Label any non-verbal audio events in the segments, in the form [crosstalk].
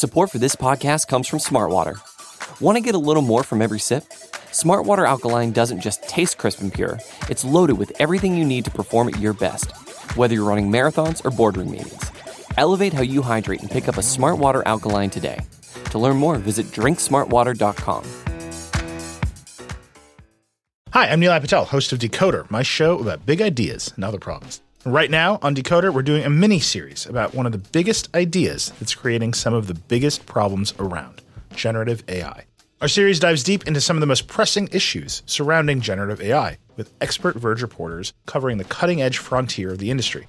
Support for this podcast comes from Smartwater. Want to get a little more from every sip? Smartwater Alkaline doesn't just taste crisp and pure, it's loaded with everything you need to perform at your best, whether you're running marathons or boardroom meetings. Elevate how you hydrate and pick up a Smartwater Alkaline today. To learn more, visit drinksmartwater.com. Hi, I'm Nilay Patel, host of Decoder, my show about big ideas and other problems. Right now on Decoder, we're doing a mini series about one of the biggest ideas that's creating some of the biggest problems around generative AI. Our series dives deep into some of the most pressing issues surrounding generative AI, with expert Verge reporters covering the cutting edge frontier of the industry.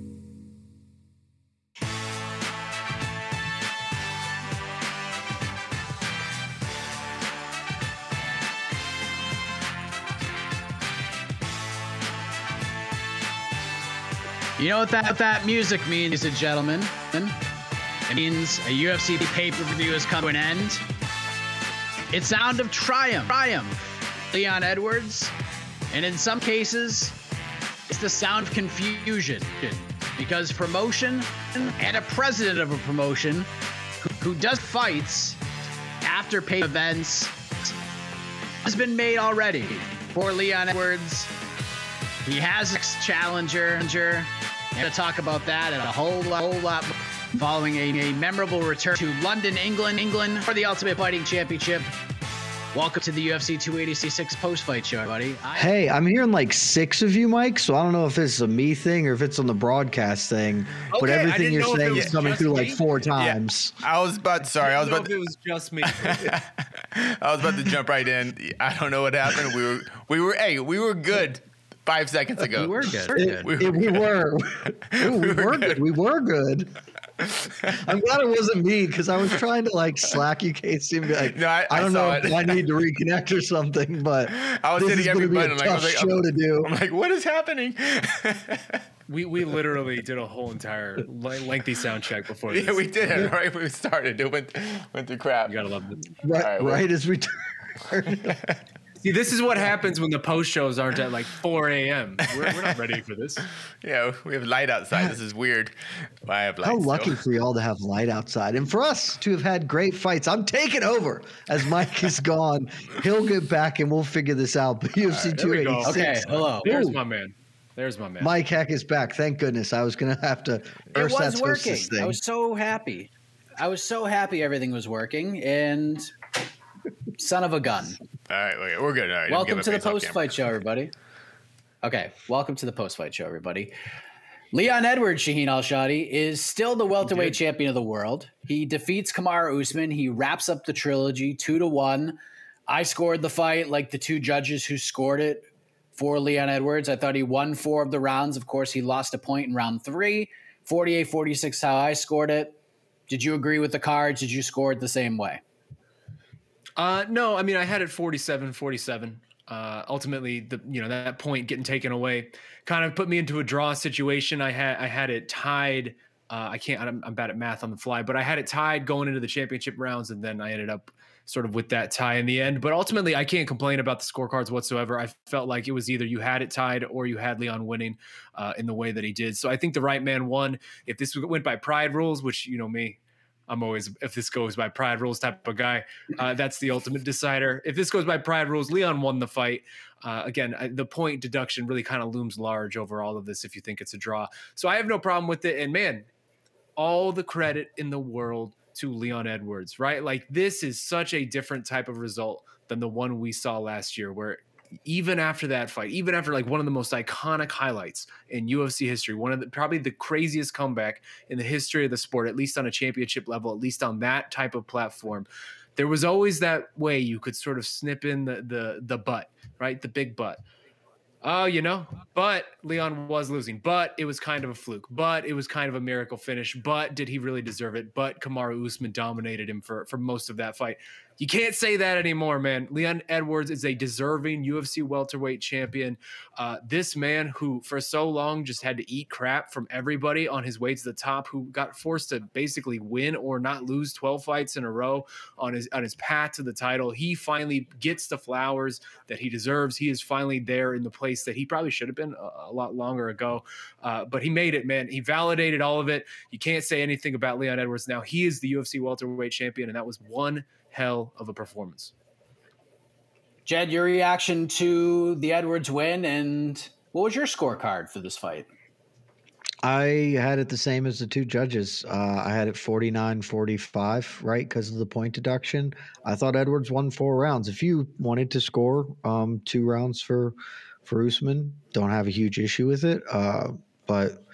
You know what that that music means, ladies and gentlemen? It means a UFC pay-per-view has come to an end. It's sound of triumph. Triumph. Leon Edwards. And in some cases, it's the sound of confusion. Because promotion and a president of a promotion who, who does fights after pay events has been made already. For Leon Edwards, he has challenger. And to talk about that and a whole lot, whole lot following a, a memorable return to London, England, England for the Ultimate Fighting Championship. Welcome to the UFC 286 post-fight show, buddy. I- Hey, I'm hearing like six of you, Mike. So I don't know if it's a me thing or if it's on the broadcast thing. but Okay, I everything you're know if it saying is coming just through like four times. I was about sorry, I was about if it to, was just me. [laughs] I was about to jump right in. I don't know what happened. We were we were hey, we were good five seconds uh, ago. [laughs] we were [laughs] good. It- [laughs] We it- we were, Ooh, we, were good. We were good. I'm glad it wasn't me because I was trying to like slack you, Casey, and be like, No, I- I don't saw know it. if I need to reconnect or something, but I was this hitting is every going to be button. like, I tough was like, show I'm, to do. I'm like, what is happening? we we literally did a whole entire lengthy sound check before this. yeah, we did it right when we started. It went went through crap. You gotta love it. right, All right, well- right as we turn. See, this is what happens when the post shows aren't at like 4 a.m. We're, we're not ready for this. [laughs] Yeah, we have light outside. This is weird. Well, I have light. How so- lucky for y'all to have light outside and for us to have had great fights. I'm taking over as Mike is [laughs] gone. He'll get back and we'll figure this out. But UFC there we go. 286. Okay, hello. There's Ooh. my man. There's my man. Mike Heck is back. Thank goodness. I was going to have to. It was working. thing. I was so happy. I was so happy everything was working, and son of a gun. All right, okay, we're good. All right. Welcome to the post fight show, everybody. Okay, welcome to the post fight show, everybody. Leon Edwards, Shaheen Al-Shatti, is still the welterweight champion of the world. He defeats Kamaru Usman. He wraps up the trilogy two to one. I scored the fight like the two judges who scored it for Leon Edwards. I thought he won four of the rounds. Of course, he lost a point in round three. 48 46, how I scored it. Did you agree with the cards? Did you score it the same way? Uh, no, I mean I had it 47, 47. Uh, ultimately, the you know that point getting taken away kind of put me into a draw situation. I had I had it tied. Uh, I can't. I'm, I'm bad at math on the fly, but I had it tied going into the championship rounds, and then I ended up sort of with that tie in the end. But ultimately, I can't complain about the scorecards whatsoever. I felt like it was either you had it tied or you had Leon winning uh, in the way that he did. So I think the right man won. If this went by pride rules, which you know me, I'm always if this goes by pride rules type of guy. Uh, that's the ultimate decider. If this goes by pride rules, Leon won the fight. Uh, again, I, the point deduction really kind of looms large over all of this if you think it's a draw. So I have no problem with it. And man, all the credit in the world to Leon Edwards, right? Like this is such a different type of result than the one we saw last year, where even after that fight, even after like one of the most iconic highlights in UFC history, one of the probably the craziest comeback in the history of the sport, at least on a championship level, at least on that type of platform. There was always that way you could sort of snip in the the the butt, right? The big butt. Oh, you know, but Leon was losing, but it was kind of a fluke, but it was kind of a miracle finish, but did he really deserve it? But Kamaru Usman dominated him for for most of that fight. You can't say that anymore, man. Leon Edwards is a deserving UFC welterweight champion. Uh, this man who, for so long, just had to eat crap from everybody on his way to the top, who got forced to basically win or not lose 12 fights in a row on his on his path to the title. He finally gets the flowers that he deserves. He is finally there in the place that he probably should have been a, a lot longer ago. Uh, but he made it, man. He validated all of it. You can't say anything about Leon Edwards now. He is the UFC welterweight champion, and that was one hell of a performance. Jed, your reaction to the Edwards win, and what was your scorecard for this fight? I had it the same as the two judges. Uh, I had it 49 45, right? Because of the point deduction. I thought Edwards won four rounds. If you wanted to score um, two rounds for for Usman, don't have a huge issue with it. Uh, but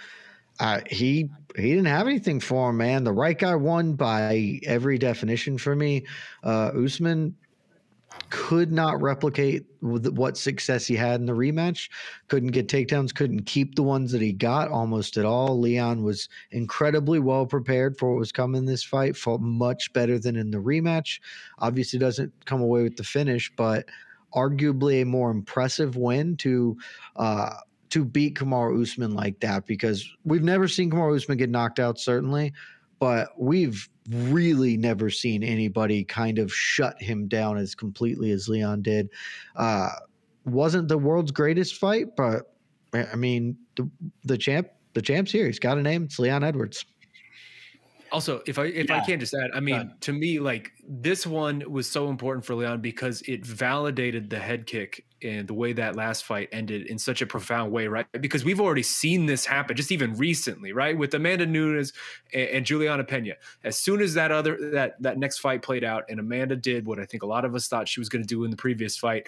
uh, he he didn't have anything for him, man. The right guy won by every definition for me. Uh, Usman could not replicate what success he had in the rematch. Couldn't get takedowns, couldn't keep the ones that he got almost at all. Leon was incredibly well prepared for what was coming in this fight, fought much better than in the rematch. Obviously, doesn't come away with the finish, but arguably a more impressive win to uh, to beat Kamaru Usman like that because we've never seen Kamaru Usman get knocked out, certainly, but we've really never seen anybody kind of shut him down as completely as Leon did. Uh, wasn't the world's greatest fight, but I mean, the, the champ, the champ's here. He's got a name. It's Leon Edwards. Also, if I if yeah. I can just add, I mean, to me, like this one was so important for Leon because it validated the head kick and the way that last fight ended in such a profound way, right? Because we've already seen this happen just even recently, right? With Amanda Nunes and, and Julianna Peña. As soon as that other that that next fight played out and Amanda did what I think a lot of us thought she was going to do in the previous fight,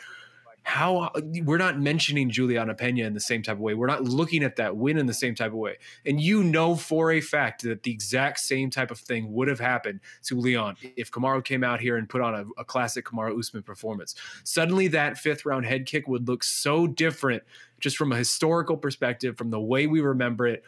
how uh, we're not mentioning Julianna Peña in the same type of way. We're not looking at that win in the same type of way. And you know for a fact that the exact same type of thing would have happened to Leon if Kamaru came out here and put on a, a classic Kamaru Usman performance. Suddenly that fifth round head kick would look so different just from a historical perspective, from the way we remember it,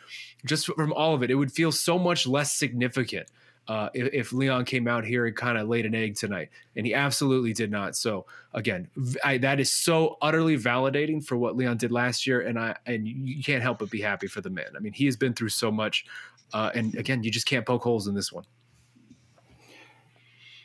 just from all of it. It would feel so much less significant uh, if, if, Leon came out here and kind of laid an egg tonight, and he absolutely did not. So again, I, that is so utterly validating for what Leon did last year, and I and you can't help but be happy for the man. I mean, he has been through so much, uh, and again, you just can't poke holes in this one.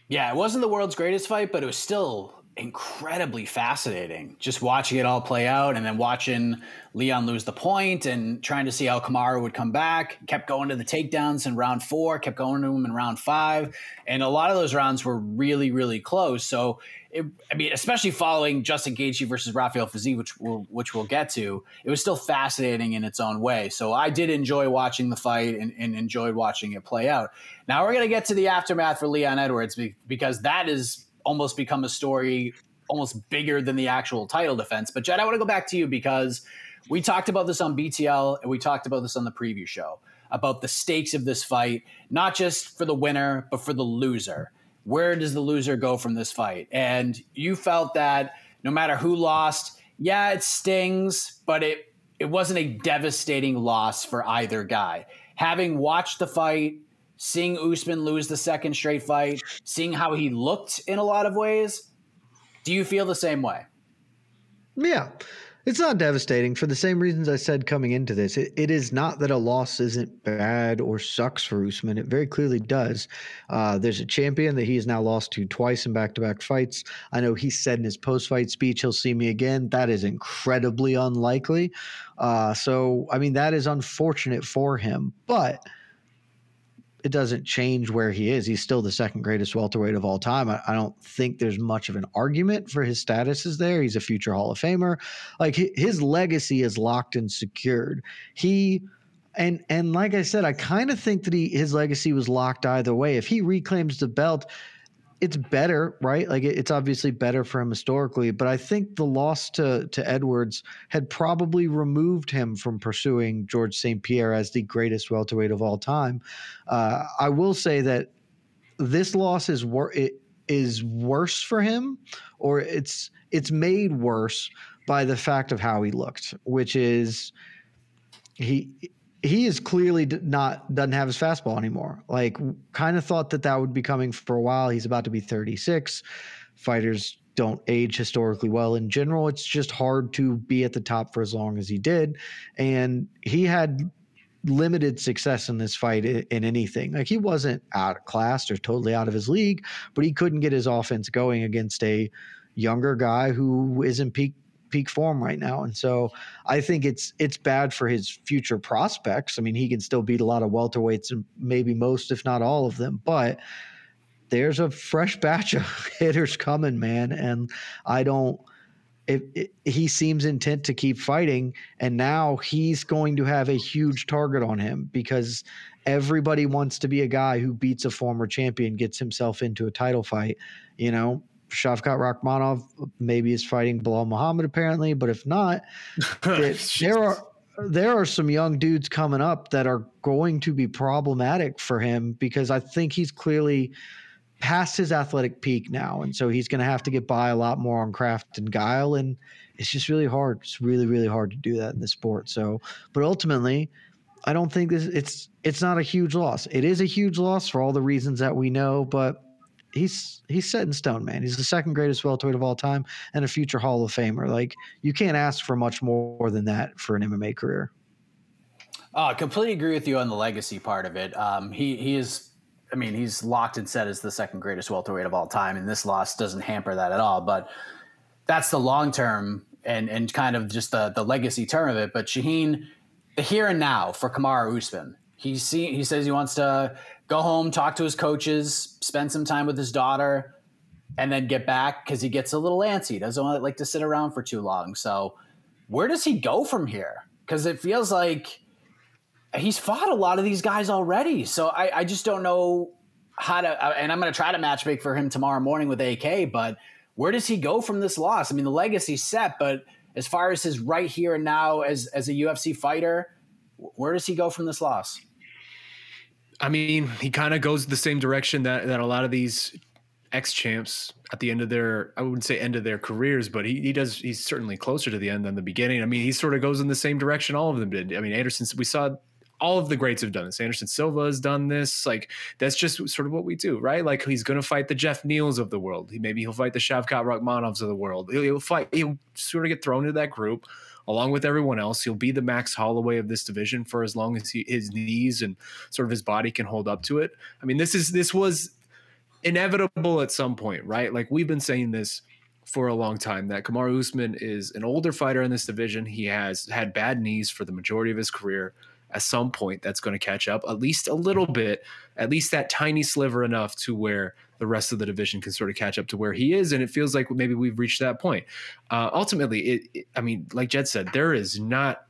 Yeah, it wasn't the world's greatest fight, but it was still incredibly fascinating just watching it all play out and then watching Leon lose the point and trying to see how Kamaru would come back. Kept going to the takedowns in round four, kept going to him in round five. And a lot of those rounds were really, really close. So, it, I mean, especially following Justin Gaethje versus Rafael Fiziev, which we'll, which we'll get to, it was still fascinating in its own way. So I did enjoy watching the fight and, and enjoyed watching it play out. Now we're going to get to the aftermath for Leon Edwards because that is almost become a story almost bigger than the actual title defense. But Jed, I want to go back to you because we talked about this on BTL and we talked about this on the preview show about the stakes of this fight, not just for the winner, but for the loser. Where does the loser go from this fight? And you felt that no matter who lost, yeah, it stings, but it it wasn't a devastating loss for either guy. Having watched the fight, seeing Usman lose the second straight fight, seeing how he looked in a lot of ways. Do you feel the same way? Yeah. It's not devastating for the same reasons I said coming into this. It, it is not that a loss isn't bad or sucks for Usman. It very clearly does. Uh, there's a champion that he has now lost to twice in back to back fights. I know he said in his post fight speech he'll see me again. That is incredibly unlikely. Uh, so, I mean, that is unfortunate for him. But it doesn't change where he is. He's still the second greatest welterweight of all time. I, I, don't think there's much of an argument for his status is there. He's a future Hall of Famer. Like his legacy is locked and secured. He and and like I said, I kind of think that he his legacy was locked either way. If he reclaims the belt, it's better, right? Like it's obviously better for him historically, but I think the loss to to Edwards had probably removed him from pursuing George St. Pierre as the greatest welterweight of all time. Uh, I will say that this loss is wor- it is worse for him, or it's it's made worse by the fact of how he looked, which is he he is clearly not doesn't have his fastball anymore. Like, kind of thought that that would be coming for a while. He's about to be 36. Fighters don't age historically well in general. It's just hard to be at the top for as long as he did, and he had limited success in this fight in, in anything. Like he wasn't out of class or totally out of his league, but he couldn't get his offense going against a younger guy who is in peak peak form right now. And so I think it's it's bad for his future prospects. I mean, he can still beat a lot of welterweights and maybe most, if not all of them, but there's a fresh [laughs] batch of hitters coming, man. And I don't if, he seems intent to keep fighting, and now he's going to have a huge target on him because everybody wants to be a guy who beats a former champion, gets himself into a title fight. You know, Shavkat Rakhmonov maybe is fighting Belal Muhammad apparently, but if not, [laughs] it, there are there are some young dudes coming up that are going to be problematic for him because I think he's clearly past his athletic peak now, and so he's going to have to get by a lot more on craft and guile, and it's just really hard. It's really really hard to do that in the sport. So, but ultimately. I don't think this it's it's not a huge loss. It is a huge loss for all the reasons that we know, but he's he's set in stone, man. He's the second greatest welterweight of all time and a future Hall of Famer. Like you can't ask for much more than that for an MMA career. Oh, I completely agree with you on the legacy part of it. Um, he he is, I mean, he's locked and set as the second greatest welterweight of all time, and this loss doesn't hamper that at all. But that's the long term and and kind of just the the legacy term of it. But Shaheen, the here and now for Kamaru Usman, he see he says he wants to go home, talk to his coaches, spend some time with his daughter, and then get back because he gets a little antsy. He doesn't like to sit around for too long. So, where does he go from here? Because it feels like he's fought a lot of these guys already. So I, I just don't know how to. uh, And I'm going to try to match make for him tomorrow morning with AK. But where does he go from this loss? I mean, the legacy's set, but as far as his right here and now as as a UFC fighter, where does he go from this loss? I mean, he kind of goes the same direction that that a lot of these ex champs at the end of their I wouldn't say end of their careers, but he, he does he's certainly closer to the end than the beginning. I mean, he sort of goes in the same direction all of them did. I mean, Anderson we saw all of the greats have done this. Anderson Silva has done this. Like that's just sort of what we do, right? Like he's going to fight the Geoff Neals of the world. He, maybe he'll fight the Shavkat Rakhmonovs of the world. He'll, he'll fight. He'll sort of get thrown into that group along with everyone else. He'll be the Max Holloway of this division for as long as he, his knees and sort of his body can hold up to it. I mean, this is this was inevitable at some point, right? Like we've been saying this for a long time that Kamaru Usman is an older fighter in this division. He has had bad knees for the majority of his career. At some point, that's going to catch up at least a little bit, at least that tiny sliver enough to where the rest of the division can sort of catch up to where he is. And it feels like maybe we've reached that point. Uh, ultimately, it, it, I mean, like Jed said, there is not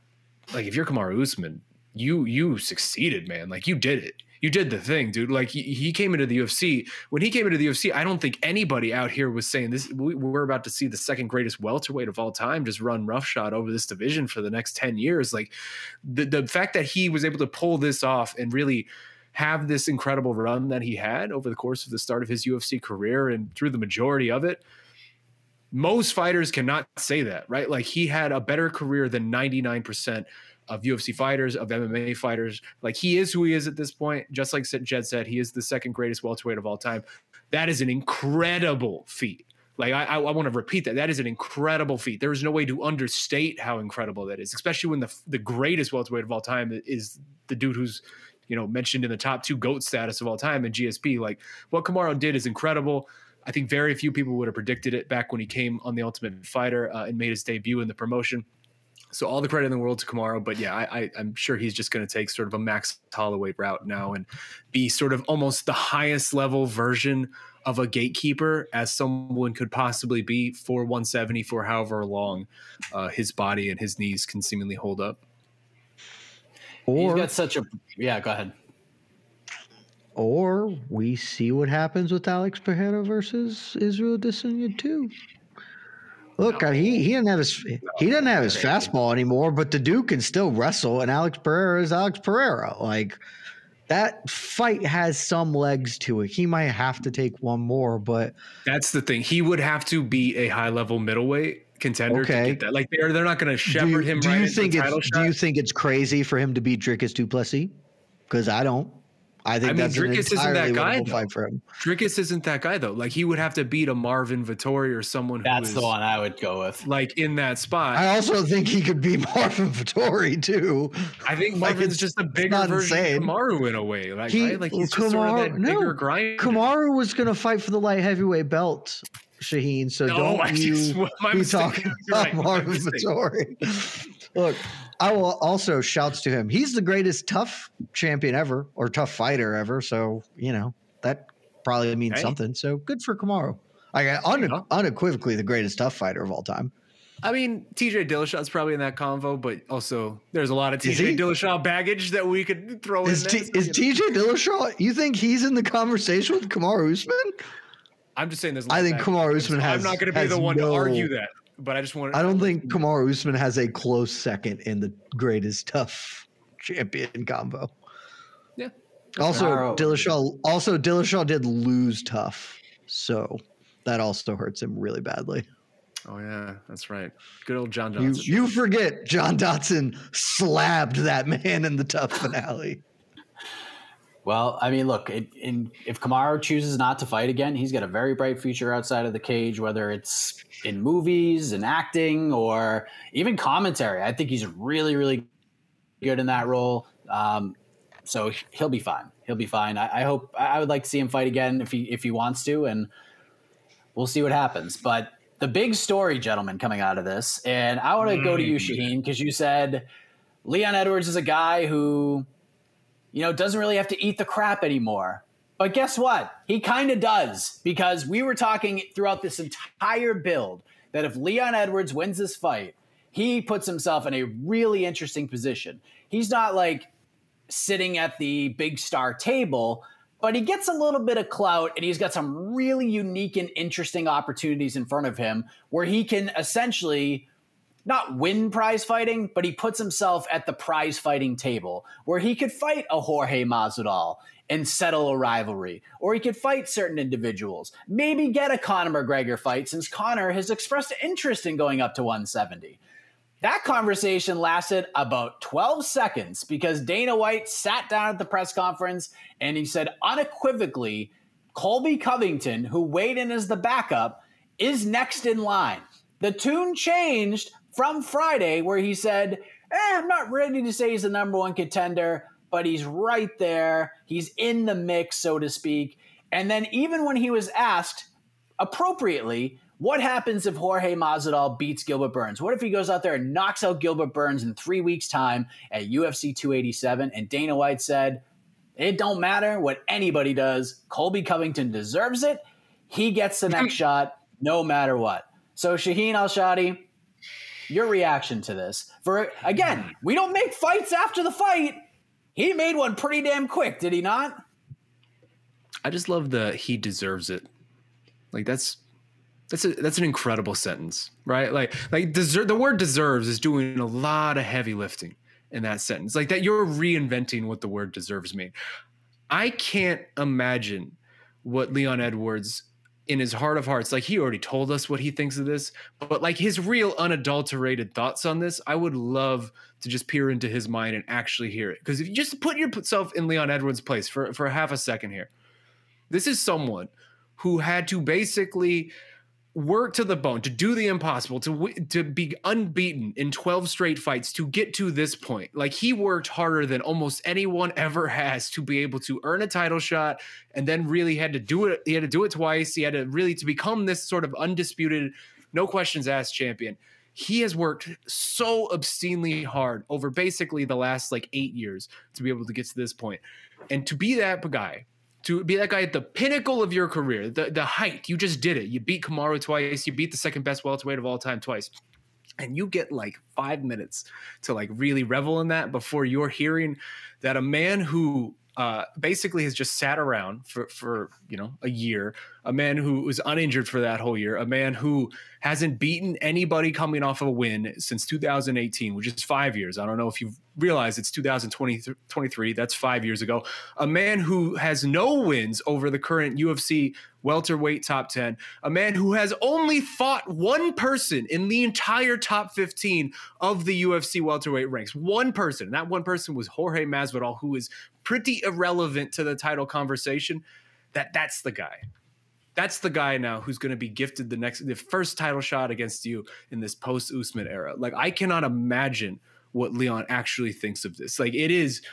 like if you're Kamaru Usman, you you succeeded, man. Like you did it. You did the thing, dude. Like he, he came into the UFC. When he came into the UFC, I don't think anybody out here was saying this. We, we're about to see the second greatest welterweight of all time just run roughshod over this division for the next ten years. Like the the fact that he was able to pull this off and really have this incredible run that he had over the course of the start of his UFC career and through the majority of it. Most fighters cannot say that, right? Like he had a better career than 99% of UFC fighters, of MMA fighters. Like he is who he is at this point. Just like Jed said, he is the second greatest welterweight of all time. That is an incredible feat. Like I, I, want to repeat that. That is an incredible feat. There is no way to understate how incredible that is, especially when the the greatest welterweight of all time is the dude who's you know mentioned in the top two goat status of all time in GSP. Like what Kamaru did is incredible. I think very few people would have predicted it back when he came on the Ultimate Fighter uh, and made his debut in the promotion. So all the credit in the world to Kamaru, but yeah, I, I'm sure he's just going to take sort of a Max Holloway route now and be sort of almost the highest level version of a gatekeeper as someone could possibly be for 170 for however long uh, his body and his knees can seemingly hold up. He's Or got such a yeah. Go ahead. or we see what happens with Alex Pereira versus Israel Adesanya too. Look, uh, he he doesn't have his he doesn't have his fastball anymore, but the dude can still wrestle, and Alex Pereira is Alex Pereira. Like that fight has some legs to it. He might have to take one more, but That's the thing. He would have to be a high level middleweight contender Okay. to get that. Like they're they're not going to do shepherd you, him do right you into think the title it's shot. do you think it's crazy for him to beat Dricus du Plessis? Because I don't. I think I mean, that's Dricus isn't that guy, though. fight for him. Dricus isn't that guy though. Like he would have to beat a Marvin Vettori or someone who That's is the one I would go with. like in that spot. I also think he could beat [laughs] Marvin Vettori too. I think Like, Marvin's it's- just a bigger version insane. of Kamaru in a way. Like, He- right? like he's just sort of Kamaru- that no, bigger grind. Kamaru was going to fight for the light heavyweight belt, Shaheen. So No, don't I just- you [laughs] my be talking [laughs] about right, Marvin mistake. Vettori. Look, I will also shouts to him. He's the greatest TUF champion ever, or TUF fighter ever. So you know that probably means Hey. something. So good for Kamaru. Like un- unequivocally the greatest TUF fighter of all time. I mean, TJ Dillashaw's probably in that convo, but also there's a lot of TJ he? Dillashaw baggage that we could throw Is, in T- there. is you know? TJ Dillashaw? You think he's in the conversation with Kamaru Usman? I'm just saying this. I think baggage Kamaru Usman so I'm not going to be the one no- to argue that, but I just want. To. I don't think Kamaru Usman has a close second in the greatest TUF champion combo. Yeah. Also, Kamaru- Dillashaw. Also, Dillashaw did lose TUF, so that also hurts him really badly. Oh yeah, that's right. Good old John You you forget John Dodson slabbed that man in the TUF finale. Well, I mean, look, it, in, if Kamaru chooses not to fight again, he's got a very bright future outside of the cage, whether it's in movies and acting or even commentary. I think he's really, really good in that role. Um, so he'll be fine. He'll be fine. I, I hope. I would like to see him fight again if he if he wants to, and we'll see what happens. But the big story, gentlemen, coming out of this, and I want to go to you, Shaheen, because you said Leon Edwards is a guy who you know, doesn't really have to eat the crap anymore. But guess what? He kind of does because we were talking throughout this entire build that if Leon Edwards wins this fight, he puts himself in a really interesting position. He's not like sitting at the big star table, but he gets a little bit of clout and he's got some really unique and interesting opportunities in front of him where he can essentially not win prize fighting, but he puts himself at the prize fighting table where he could fight a Jorge Masvidal and settle a rivalry, or he could fight certain individuals, maybe get a Conor McGregor fight since Conor has expressed interest in going up to 170. That conversation lasted about 12 seconds because Dana White sat down at the press conference and he said unequivocally, Colby Covington, who weighed in as the backup, is next in line. The tune changed from Friday, where he said, eh, I'm not ready to say he's the number one contender, but he's right there. He's in the mix, so to speak. And then, even when he was asked appropriately, what happens if Jorge Masvidal beats Gilbert Burns? What if he goes out there and knocks out Gilbert Burns in three weeks' time at UFC 287? And Dana White said, it don't matter what anybody does. Colby Covington deserves it. He gets the next shot no matter what. So Shaheen Al-Shatti, your reaction to this? For again, we don't make fights after the fight. He made one pretty damn quick, did he not? I just love the he deserves it. Like that's that's a, that's an incredible sentence, right? Like like deserve the word deserves is doing a lot of heavy lifting in that sentence. Like that you're reinventing what the word deserves mean. I can't imagine what Leon Edwards in his heart of hearts like he already told us what he thinks of this but like his real unadulterated thoughts on this i would love to just peer into his mind and actually hear it. Because if you just put yourself in leon edwards place for for half a second here this is someone who had to basically work to the bone to do the impossible to to be unbeaten in 12 straight fights to get to this point. Like he worked harder than almost anyone [laughs] ever has to be able to earn a title shot and then really had to do it he had to do it twice. He had to really to become this sort of undisputed no questions asked champion. He has worked so obscenely hard over basically the last like 8 years to be able to get to this point. And to be that guy to be that guy at the pinnacle of your career, the, the height, you just did it. You beat Kamaru twice, you beat the second best welterweight of all time twice. And you get like five minutes to like really revel in that before you're hearing that a man who uh, basically has just sat around for, for you know a year, a man who was uninjured for that whole year, a man who hasn't beaten anybody coming off of a win since 2018, which is five years. I don't know if you've realized it's 2023. That's five years ago. A man who has no wins over the current UFC welterweight top 10. A man who has only fought one person in the entire top 15 of the UFC welterweight ranks. One person. And that one person was Jorge Masvidal, who is pretty irrelevant to the title conversation. That that's the guy that's the guy now who's going to be gifted the next the first title shot against you in this post Usman era. Like I cannot imagine what Leon actually thinks of this. Like it is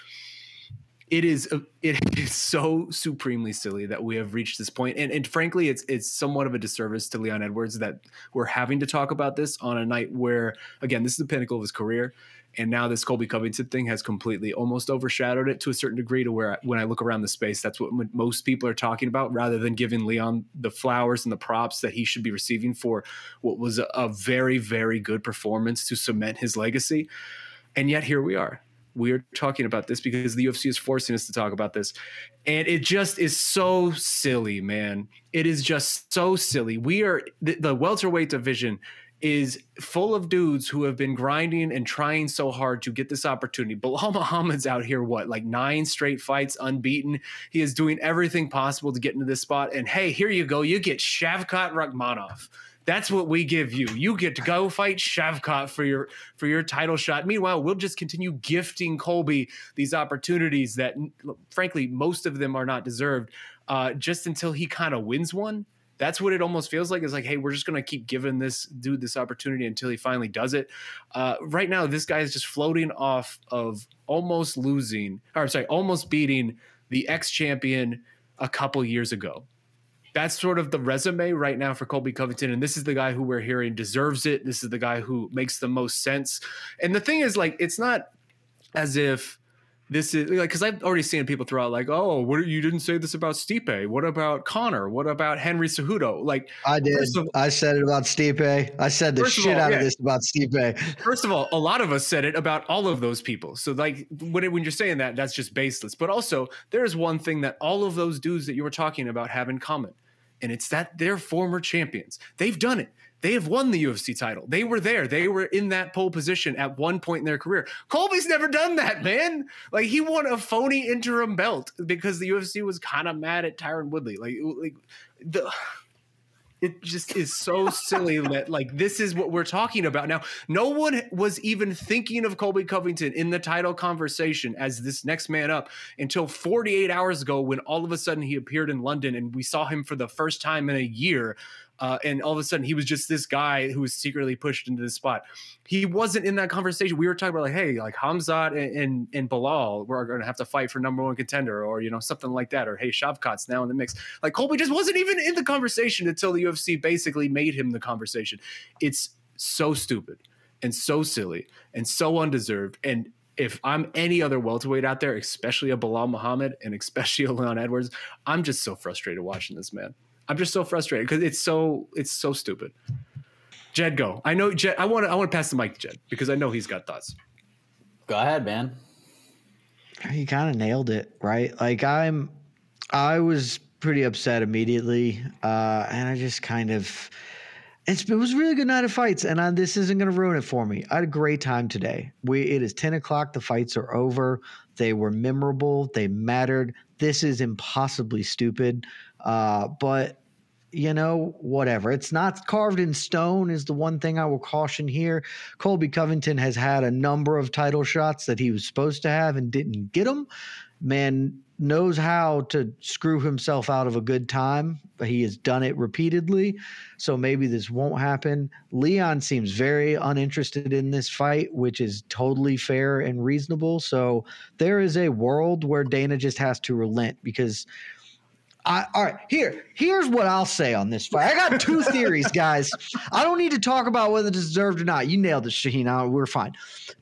it is [laughs] it is so supremely silly that we have reached this point and and frankly it's it's somewhat of a disservice to Leon Edwards that we're having to talk about this on a night where again this is the pinnacle of his career and now this Colby Covington thing has completely almost overshadowed it to a certain degree to where when I look around the space, that's what most people are talking about rather than giving Leon the flowers and the props that he should be receiving for what was a, very, very good performance to cement his legacy. And yet here we are. We're talking about this because the UFC is forcing us to talk about this. And it just is so silly, man. It is just so silly. We are the, the welterweight division is full of dudes who have been grinding and trying so hard to get this opportunity. Belal [laughs] Muhammad's out here, what, like nine straight fights unbeaten. He is doing everything possible to get into this spot. And hey, here you go. You get Shavkat Rakhmonov. That's what we give you. You get to go fight Shavkat for your for your title shot. Meanwhile, we'll just continue gifting Colby these opportunities that, frankly, most of them are not deserved. Uh, just until he kind of wins one that's what it almost feels like. It's like, hey, we're just gonna keep giving this dude this opportunity until he finally does it. Uh, right now, this guy is just floating off of almost losing, or I'm sorry, almost beating the ex champion a couple years ago. That's sort of the resume right now for Colby Covington. And this is the guy who we're hearing deserves it. This is the guy who makes the most sense. And the thing is, like, it's not as if this is like because I've already seen people throw out like, oh, what you didn't say this about Stipe? What about Conor? What about Henry Cejudo? Like I did. Of, I said it about Stipe. I said the shit all, out yeah. of this about Stipe. First of all, a lot of us said it about all of those people. So like when when you're saying that, that's just baseless. But also, there is one thing that all of those dudes that you were talking about have in common, and it's that they're former champions. They've done it. They have won the UFC title. They were there. They were in that pole position at one point in their career. Colby's never done that, man. Like he won a phony interim belt because the UFC was kind of mad at Tyron Woodley. Like, like the it just is so silly [laughs] that like this is what we're talking about now. No one was even thinking of Colby Covington in the title conversation as this next man up until 48 hours ago when all of a sudden he appeared in London and we saw him for the first time in a year uh, and all of a sudden, he was just this guy who was secretly pushed into this spot. He wasn't in that conversation. We were talking about like, hey, like Hamzat and and, and Belal, we're going to have to fight for number one contender, or you know something like that, or hey, Shavkat's now in the mix. Like Colby just wasn't even in the conversation until the UFC basically made him the conversation. It's so stupid and so silly and so undeserved. And if I'm any other welterweight out there, especially a Belal Muhammad and especially a Leon Edwards, I'm just so frustrated watching this man. I'm just so frustrated because it's so it's so stupid. Jed, go. I know Jed. I want to I want to pass the mic to Jed because I know he's got thoughts. Go ahead, man. You kind of nailed it, right? Like I'm, I was pretty upset immediately, uh, and I just kind of. it was a really good night of fights, and I, this isn't going to ruin it for me. I had a great time today. We it is ten o'clock. The fights are over. They were memorable. They mattered. This is impossibly stupid. Uh, but you know, whatever. It's not carved in stone, is the one thing I will caution here. Colby Covington has had a number of title shots that he was supposed to have and didn't get them. Man knows how to screw himself out of a good time, but he has done it repeatedly. So maybe this won't happen. Leon seems very uninterested in this fight, which is totally fair and reasonable. So there is a world where Dana just has to relent because I, all right, here, here's what I'll say on this fight. I got two [laughs] theories, guys. I don't need to talk about whether it's deserved or not. You nailed it, Shaheen. We're fine.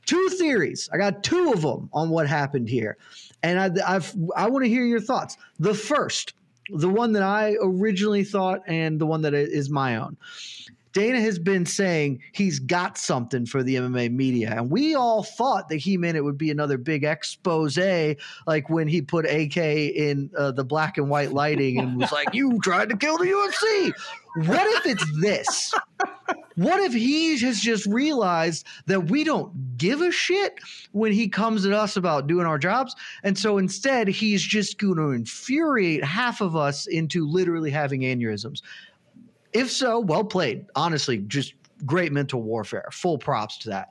Two theories. I got two of them on what happened here, and I, I've, I want to hear your thoughts. The first, the one that I originally thought, and the one that is my own. Dana has been saying he's got something for the MMA media, and we all thought that he meant it would be another big expose, like when he put AK in uh, the black and white lighting and was like, "You tried to kill the UFC." What if it's this? What if he has just realized that we don't give a shit when he comes at us about doing our jobs? And so instead, he's just going to infuriate half of us into literally having aneurysms. If so, well played. Honestly, just great mental warfare. Full props to that.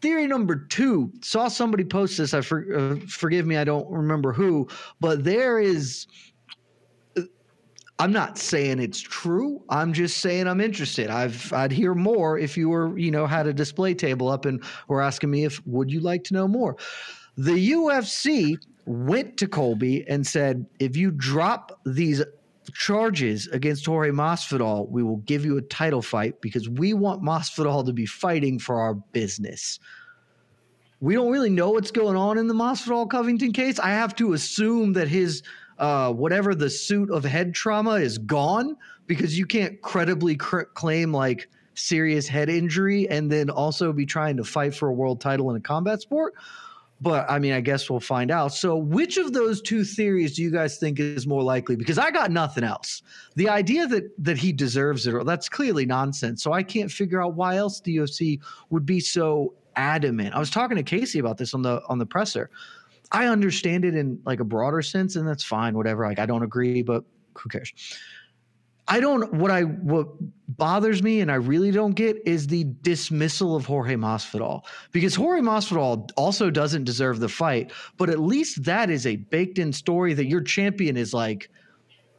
Theory number two saw somebody post this. I for, uh, forgive me, I don't remember who, but there is I'm not saying it's true. I'm just saying I'm interested. I've I'd hear more if you were, you know, had a display table up and were asking me if would you like to know more. The UFC went to Colby and said, if you drop these charges against Jorge Masvidal, we will give you a title fight because we want Masvidal to be fighting for our business. We don't really know what's going on in the Masvidal Covington case. I have to assume that his uh, whatever the suit of head trauma is gone because you can't credibly cr- claim like serious head injury and then also be trying to fight for a world title in a combat sport. But I mean, I guess we'll find out. So, which of those two theories do you guys think is more likely? Because I got nothing else. The idea that that he deserves it, or that's clearly nonsense. So I can't figure out why else UFC would be so adamant. I was talking to Casey about this on the on the presser. I understand it in like a broader sense, and that's fine, whatever. Like I don't agree, but who cares? I don't what I what bothers me and I really don't get is the dismissal of Jorge Masvidal. Because Jorge Masvidal also doesn't deserve the fight, but at least that is a baked in story that your champion is like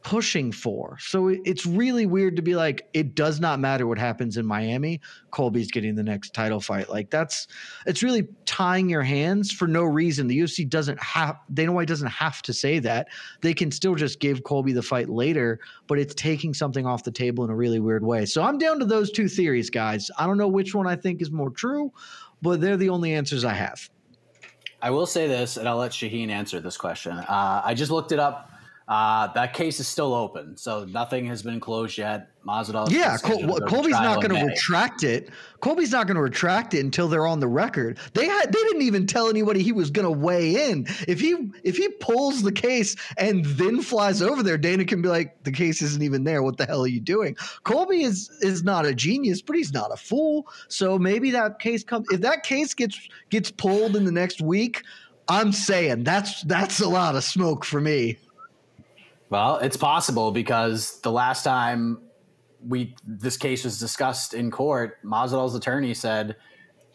pushing for. So it's really weird to be like, it does not matter what happens in Miami. Colby's getting the next title fight. Like that's it's really tying your hands for no reason. The UFC doesn't have Dana White doesn't have to say that. They can still just give Colby the fight later, but it's taking something off the table in a really weird way. So I'm down to those two theories, guys. I don't know which one I think is more true, but they're the only answers I have. I will say this, and I'll let Shaheen answer this question. Uh, I just looked it up uh, that case is still open, so nothing has been closed yet. Masvidal. Yeah, Col- well, Colby's not going to retract it. Colby's not going to retract it until they're on the record. They had they didn't even tell anybody he was going to weigh in. If he if he pulls the case and then flies over there, Dana can be like, the case isn't even there. What the hell are you doing? Colby is is not a genius, but he's not a fool. So maybe that case comes. If that case gets gets pulled in the next week, I'm saying that's that's a lot of smoke for me. Well, it's possible because the last time we this case was discussed in court, Masvidal's attorney said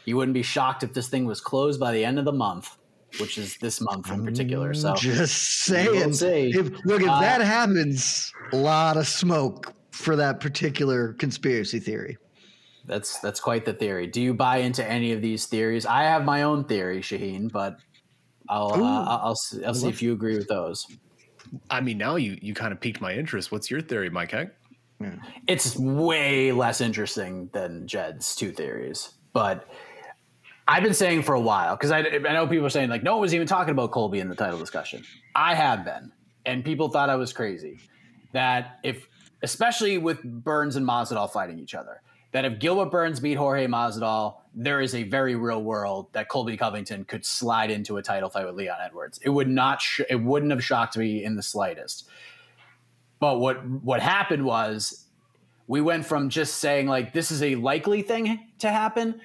he wouldn't be shocked if this thing was closed by the end of the month, which is this month in particular. So just saying, if, look, if uh, that happens, a lot of smoke for that particular conspiracy theory. That's that's quite the theory. Do you buy into any of these theories? I have my own theory, Shaheen, but I'll uh, I'll, I'll, I'll see if you agree with those. I mean, now you you kind of piqued my interest. What's your theory, Mike Heck? Yeah. It's way less interesting than Jed's two theories, but I've been saying for a while because I, I know people are saying like no one was even talking about Colby in the title discussion. I have been, and people thought I was crazy. That if, especially with Burns and Masvidal fighting each other, that if Gilbert Burns beat Jorge Masvidal, there is a very real world that Colby Covington could slide into a title fight with Leon Edwards. It would not. Sh- it wouldn't have shocked me in the slightest. But what what happened was we went from just saying like this is a likely thing to happen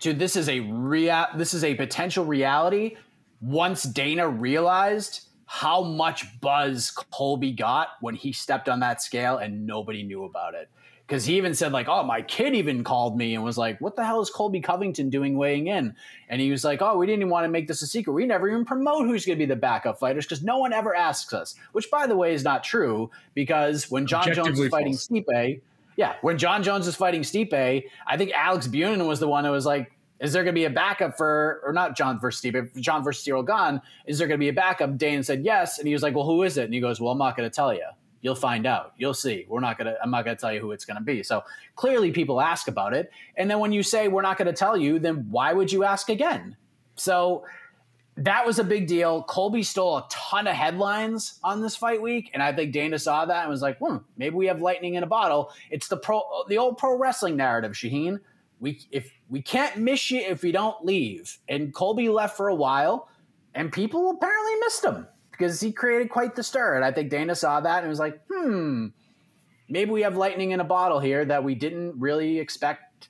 to this is a real this is a potential reality. Once Dana realized how much buzz Colby got when he stepped on that scale and nobody knew about it because he even said like, "Oh, my kid even called me and was like, what the hell is Colby Covington doing weighing in?" And he was like, "Oh, we didn't even want to make this a secret. We never even promote who's going to be the backup fighters because no one ever asks us." Which, by the way, is not true because when Jon Jones was fighting false. Stipe, yeah, when Jon Jones was fighting Stipe, I think Alex Bunin was the one that was like, is there going to be a backup for, or not Jon versus Steve, Jon versus Ciryl Gane? Is there going to be a backup? Dane said yes. And he was like, well, who is it? And he goes, well, I'm not going to tell you. You'll find out. You'll see. We're not gonna. I'm not gonna tell you who it's gonna be. So clearly, people ask about it, and then when you say we're not gonna tell you, then why would you ask again? So that was a big deal. Colby stole a ton of headlines on this fight week, and I think Dana saw that and was like, "Hmm, maybe we have lightning in a bottle." It's the pro, the old pro wrestling narrative, Shaheen. We if we can't miss you if we don't leave, and Colby left for a while, and people apparently missed him because he created quite the stir, and I think Dana saw that and was like, "Hmm, maybe we have lightning in a bottle here that we didn't really expect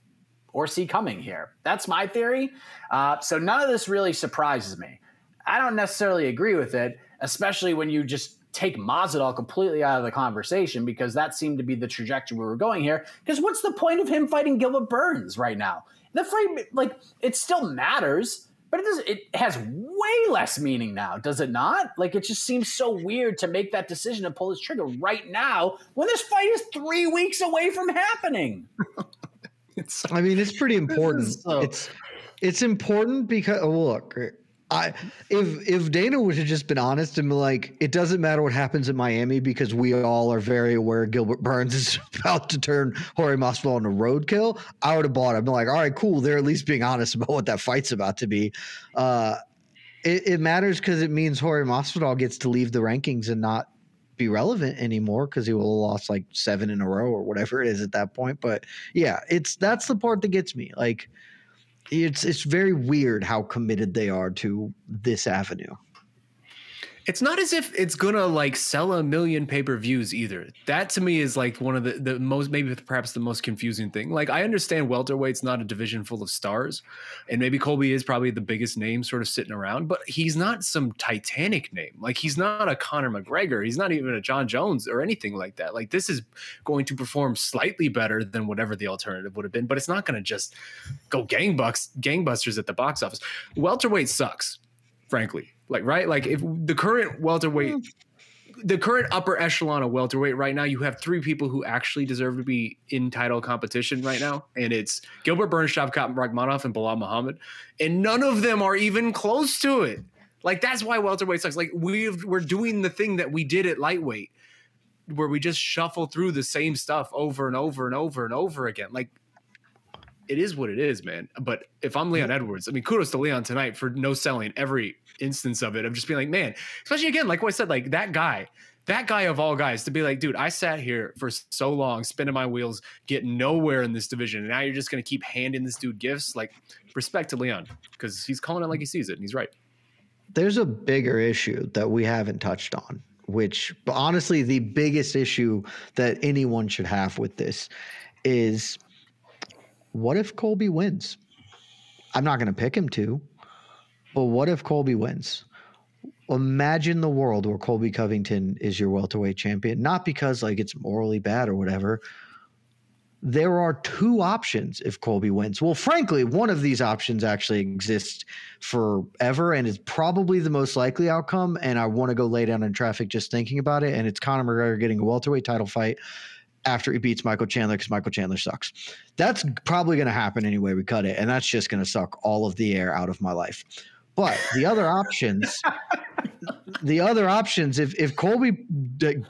or see coming here. That's my theory. Uh, so none of this really surprises me. I don't necessarily agree with it, especially when you just take Masvidal completely out of the conversation because that seemed to be the trajectory we were going here. Because what's the point of him fighting Gilbert Burns right now? The fight, like, it still matters, but it does. It has way less meaning now, does it not? Like, it just seems so weird to make that decision to pull his trigger right now when this fight is three weeks away from happening. [laughs] It's I mean, it's pretty [laughs] important. so- It's it's important because oh, look, I if if Dana would have just been honest and been like, it doesn't matter what happens in Miami because we all are very aware Gilbert Burns [laughs] is about to turn Jorge Masvidal into roadkill. I would have bought it. I'd like, all right, cool. They're at least being honest about what that fight's about to be. Uh, it, it matters because it means Jorge Masvidal gets to leave the rankings and not be relevant anymore because he will have lost like seven in a row or whatever it is at that point. But yeah, it's that's the part that gets me. Like it's it's very weird how committed they are to this avenue. It's not as if it's gonna like sell a million pay per views either. That to me is like one of the, the most maybe perhaps the most confusing thing. Like I understand welterweight's not a division full of stars, and maybe Colby is probably the biggest name sort of sitting around, but he's not some Titanic name. Like he's not a Conor McGregor. He's not even a Jon Jones or anything like that. Like this is going to perform slightly better than whatever the alternative would have been, but it's not gonna just go gangbusters at the box office. Welterweight sucks frankly. Like, right? Like, if the current welterweight, mm. the current upper echelon of welterweight right now, you have three people who actually deserve to be in title competition right now. And it's Gilbert Burns, Shavkat Rakhmonov, and Belal Muhammad. And none of them are even close to it. Like, that's why welterweight sucks. Like, we've, we're doing the thing that we did at lightweight where we just shuffle through the same stuff over and over and over and over again. Like, it is what it is, man. But if I'm Leon Edwards, I mean, kudos to Leon tonight for no selling every instance of it. Of just being like, man, especially again, like what I said, like that guy, that guy of all guys, to be like, dude, I sat here for so long, spinning my wheels, getting nowhere in this division, and now you're just gonna keep handing this dude gifts. Like, respect to Leon because he's calling it like he sees it, and he's right. There's a bigger issue that we haven't touched on, which but honestly, the biggest issue that anyone should have with this is what if Colby wins? I'm not going to pick him to, but what if Colby wins? Imagine the world where Colby Covington is your welterweight champion, not because like it's morally bad or whatever. There are two options if Colby wins. Well, frankly, one of these options actually exists forever and is probably the most likely outcome. And I want to go lay down in traffic just thinking about it. And it's Conor McGregor getting a welterweight title fight after he beats Michael Chandler because Michael Chandler sucks. That's probably going to happen anyway. We cut it, and that's just going to suck all of the air out of my life. But the other options, the other options, if if Colby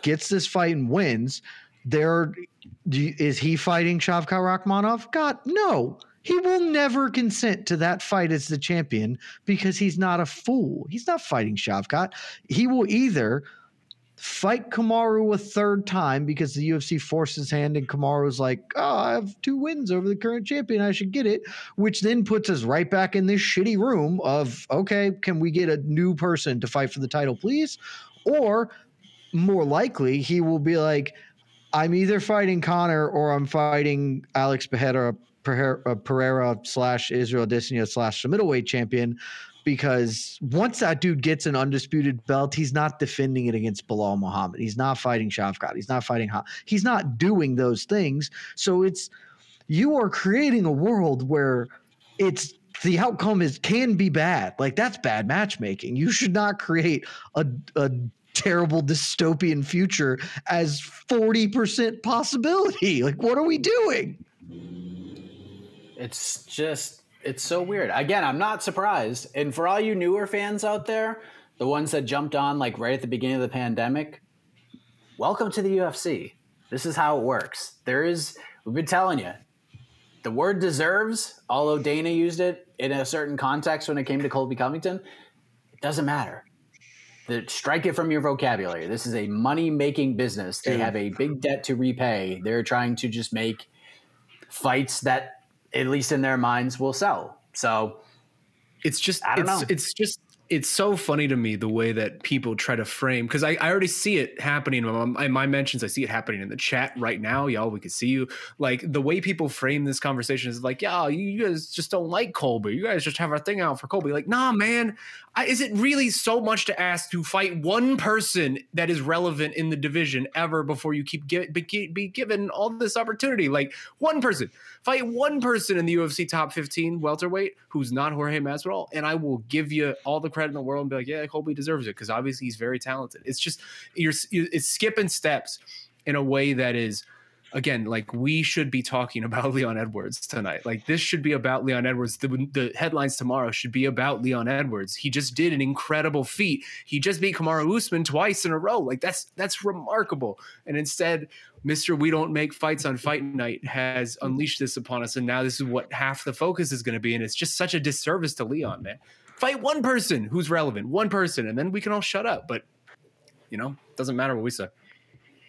gets this fight and wins, there is he fighting Shavkat Rakhmonov? God, no. He will never consent to that fight as the champion because he's not a fool. He's not fighting Shavkat. He will either fight Kamaru a third time because the UFC forced his hand and Kamaru's like, oh, I have two wins over the current champion. I should get it. Which then puts us right back in this shitty room of, okay, can we get a new person to fight for the title, please? Or more likely, he will be like, I'm either fighting Conor or I'm fighting Alex Pereira, Pereira, slash Israel Adesanya slash the middleweight champion because once that dude gets an undisputed belt, he's not defending it against Belal Muhammad. He's not fighting Shavkat. He's not fighting. Ha- he's not doing those things. So it's you are creating a world where it's the outcome is can be bad. Like that's bad matchmaking. You should not create a a terrible dystopian future as 40% possibility. Like what are we doing? It's just it's so weird. Again, I'm not surprised. And for all you newer fans out there, the ones that jumped on like right at the beginning of the pandemic, welcome to the UFC. This is how it works. There is we've been telling you. The word deserves, although Dana used it in a certain context when it came to Colby Covington, it Doesn't matter. The, strike it from your vocabulary. This is a money making business. They have a big debt to repay. They're trying to just make fights that, at least in their minds, will sell. So it's just I don't it's, know. it's just it's so funny to me the way that people try to frame because I, I already see it happening. In my, my mentions i see it happening in the chat right now y'all. We can see you. Like the way people frame this conversation is like yeah you guys just don't like colby. You guys just have a thing out for colby. Like nah man I, is it really so much to ask to fight one person that is relevant in the division ever before you keep give, be, be given all this opportunity like one person fight one person in the UFC top 15 welterweight who's not Jorge Masvidal, and I will give you all the credit in the world and be like, yeah, Colby deserves it because obviously he's very talented. It's just you're it's skipping steps in a way that is again like we should be talking [laughs] about Leon Edwards tonight. Like this should be about Leon Edwards. The, the headlines tomorrow should be about Leon Edwards. He just did an incredible feat. He just beat Kamaru Usman twice in a row. Like that's that's remarkable. And instead, Mr. We don't make fights on fight night has unleashed this upon us. And now this is what half the focus is going to be. And it's just such a disservice to Leon, man. Fight one person who's relevant, one person, and then we can all shut up. But you know, doesn't matter what we say.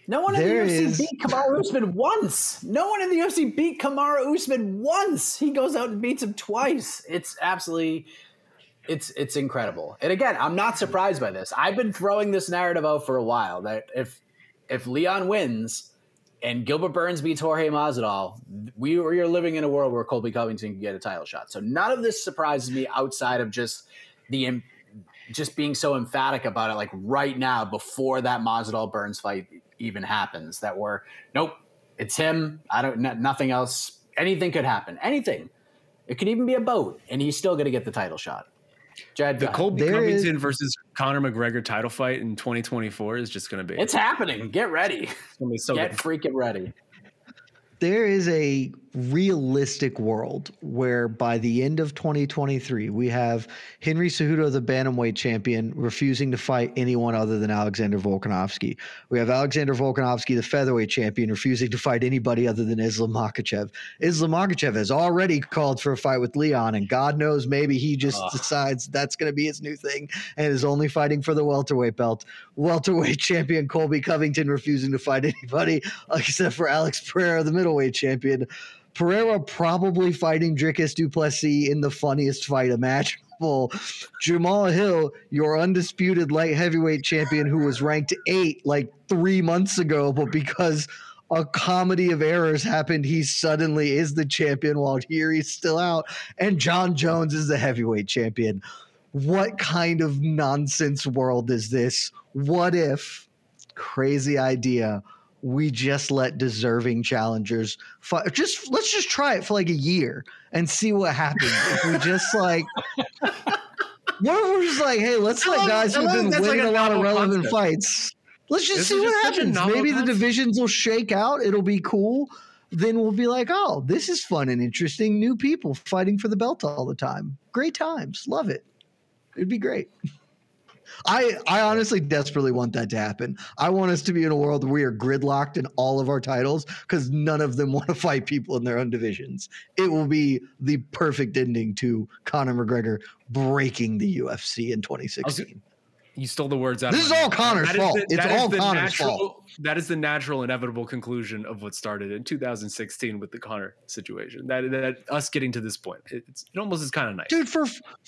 No one There in the UFC is- beat Kamaru Usman once. No one in the UFC beat Kamaru Usman once. He goes out and beats him twice. It's absolutely, it's it's incredible. And again, I'm not surprised by this. I've been throwing this narrative out for a while that if if Leon wins and Gilbert Burns beats Jorge Masvidal, we we are living in a world where Colby Covington can get a title shot. So none of this surprises me outside of just the just being so emphatic about it, like right now before that Masvidal Burns fight even happens. That we're nope, it's him. I don't n- nothing else. Anything could happen. Anything. It could even be a boat, and he's still going to get the title shot. Jed, The. Colby There is- Covington versus Conor McGregor title fight in 2024 is just going to be it's happening. Get ready. it's gonna be so Get good. freaking ready. there is a realistic world where by the end of 2023 we have Henry Cejudo the bantamweight champion refusing to fight anyone other than Alexander Volkanovski. We have Alexander Volkanovski the featherweight champion refusing to fight anybody other than Islam Makhachev. Islam Makhachev has already called for a fight with Leon and God knows maybe he just decides that's going to be his new thing and is only fighting for the welterweight belt. Welterweight [laughs] champion Colby Covington refusing to fight anybody [laughs] except for Alex Pereira the middleweight champion. Pereira probably fighting Dricus du Plessis in the funniest fight imaginable. Jamahal Hill, your undisputed light heavyweight champion who was ranked eight like three months ago, but because a comedy of errors happened, he suddenly is the champion while here he's still out. And Jon Jones is the heavyweight champion. What kind of nonsense world is this? What if, crazy idea, we just let deserving challengers fight. Just let's just try it for like a year and see what happens. if we just like, [laughs] what if we're just like, hey, let's I let love- guys who've been that's like winning a a lot of relevant concept. fights. Let's just This see what just happens. Maybe the divisions will shake out. It'll be cool. Then we'll be like, oh, this is fun and interesting. New people fighting for the belt all the time. Great times. Love it. It'd be great. I I honestly desperately want that to happen. I want us to be in a world where we are gridlocked in all of our titles because none of them [laughs] want to fight people in their own divisions. It will be the perfect ending to Conor McGregor breaking the UFC in 2016. You stole the words out. This of my is all mouth. Conor's That is fault. the- It's all the Conor's natural, fault. That is the natural, inevitable conclusion of what started in 2016 with the Conor situation. That that us getting to this point, it's, it almost is kind of nice. Dude, for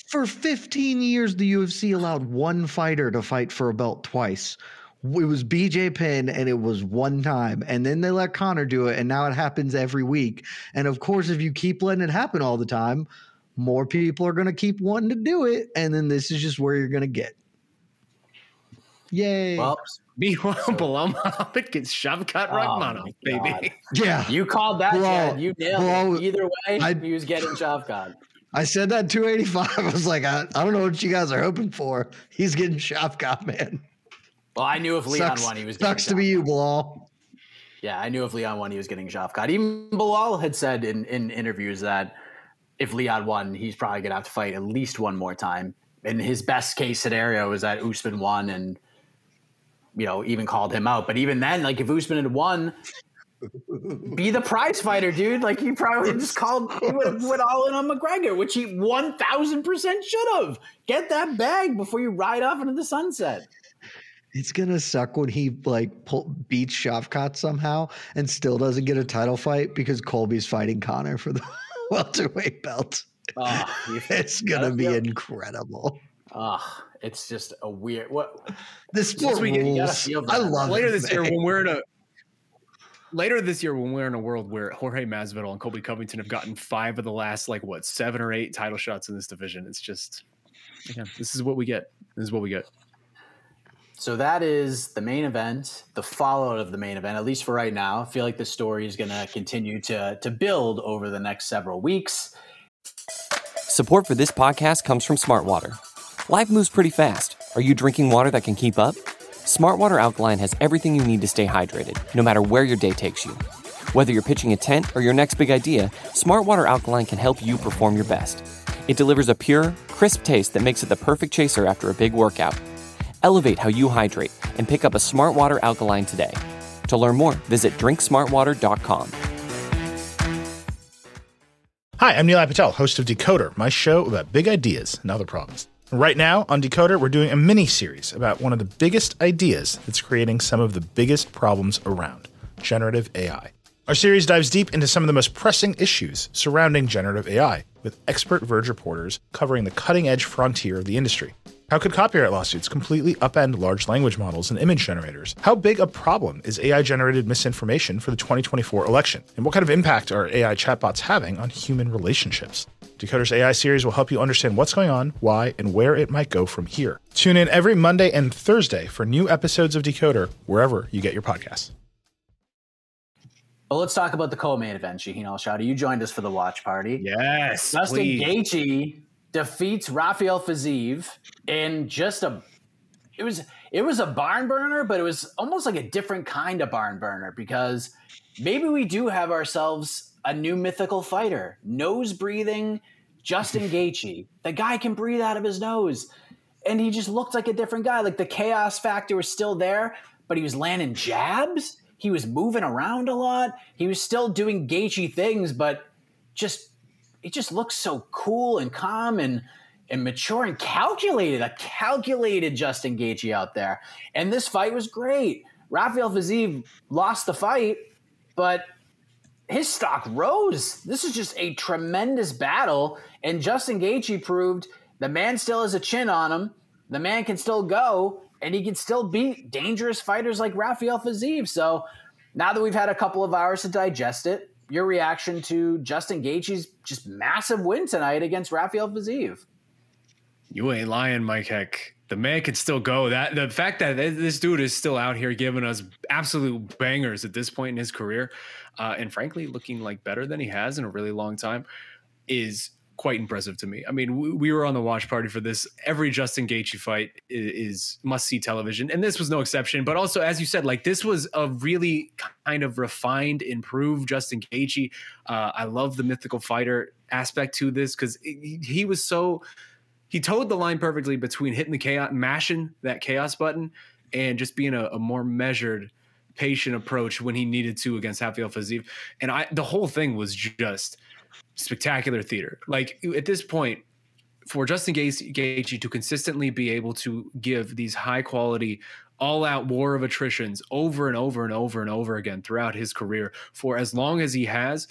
for 15 years, the UFC allowed one fighter to fight for a belt twice. It was BJ Penn, and it was one time, and then they let Conor do it, and now it happens every week. And of course, if you keep letting it happen all the time, more people are going to keep wanting to do it, and then this is just where you're going to get. Yay! Well, Meanwhile, Belal Muhammad gets Shavkat Oh Rakhmonov, my baby. Yeah, you called that, Well, Jed. You nailed well, it. Either way, I- he was getting Shavkat. [laughs] I said that 285. [laughs] I was like, I, I don't know what you guys are hoping for. He's getting Shavkat, man. Well, I knew if Leon sucks won, he was getting sucks to be you, Belal. Yeah, I knew if Leon won, he was getting Shavkat. Even Belal had said in, in interviews that if Leon won, he's probably going to have to fight at least one more time. And his best case scenario is that Usman won and, you know, even called him out. But even then, like if Usman had won, be the prize fighter, dude. Like he probably just called, he would went all in on McGregor, which he one thousand percent should have. Get that bag before you ride off into the sunset. It's gonna suck when he like pull, beats Shavkat somehow and still doesn't get a title fight because Colby's fighting Conor for the [laughs] welterweight belt. Oh, [laughs] it's gonna be incredible. Oh, it's just a weird what this sport rules. I love later it, this year when we're in a later this year when we're in a world where Jorge Masvidal and Colby Covington have gotten five of the last like what seven or eight title shots in this division. It's just again, this is what we get. This is what we get. So that is the main event, the fallout of the main event, at least for right now. I feel like the story is going to continue to to build over the next several weeks. Support for this podcast comes from Smartwater. Life moves pretty fast. Are you drinking water that can keep up? Smartwater Alkaline has everything you need to stay hydrated, no matter where your day takes you. Whether you're pitching a tent or your next big idea, Smartwater Alkaline can help you perform your best. It delivers a pure, crisp taste that makes it the perfect chaser after a big workout. Elevate how you hydrate and pick up a Smartwater Alkaline today. To learn more, visit drinksmartwater.com. Hi, I'm Nilay Patel, host of Decoder, my show about big ideas and other problems. Right now on Decoder, we're doing a mini series about one of the biggest ideas that's creating some of the biggest problems around generative AI. Our series dives deep into some of the most pressing issues surrounding generative AI, with expert Verge reporters covering the cutting edge frontier of the industry. How could copyright lawsuits completely upend large language models and image generators? How big a problem is AI generated misinformation for the 2024 election? And what kind of impact are AI chatbots having on human relationships? Decoder's AI series will help you understand what's going on, why, and where it might go from here. Tune in every Monday and Thursday for new episodes of Decoder wherever you get your podcasts. Well, let's talk about the co-main event, Shaheen Al-Shatti. You joined us for the watch party. Yes, Justin please. Gaethje defeats Rafael Fiziev in just a it was it was a barn burner, but it was almost like a different kind of barn burner because maybe we do have ourselves a new mythical fighter, nose breathing Justin [laughs] Gaethje. The guy can breathe out of his nose, and he just looked like a different guy. Like the chaos factor was still there, but he was landing jabs. He was moving around a lot. He was still doing Gaethje things, but just it just looks so cool and calm and and mature and calculated. A calculated Justin Gaethje out there, and this fight was great. Rafael Fiziev lost the fight, but his stock rose. This is just a tremendous battle, and Justin Gaethje proved the man still has a chin on him. The man can still go, and he can still beat dangerous fighters like Rafael Fiziev. So now that we've had a couple of hours to digest it, your reaction to Justin Gaethje's just massive win tonight against Rafael Fiziev? You ain't lying, Mike Heck. The man can still go. That the fact that this dude is still out here giving us absolute bangers at this point in his career, uh, and frankly, looking like better than he has in a really long time, is quite impressive to me. I mean, we, we were on the watch party for this. Every Justin Gaethje fight is, is must see television, and this was no exception. But also, as you said, like this was a really kind of refined, improved Justin Gaethje. Uh, I love the mythical fighter aspect to this because he, was so he towed the line perfectly between hitting the chaos, mashing that chaos button, and just being a, a more measured, patient approach when he needed to against Rafael Fiziev. And I, the whole thing was just spectacular theater. Like at this point, for Justin Gaethje to consistently be able to give these high quality, all out war of attritions over and over and over and over again throughout his career for as long as he has,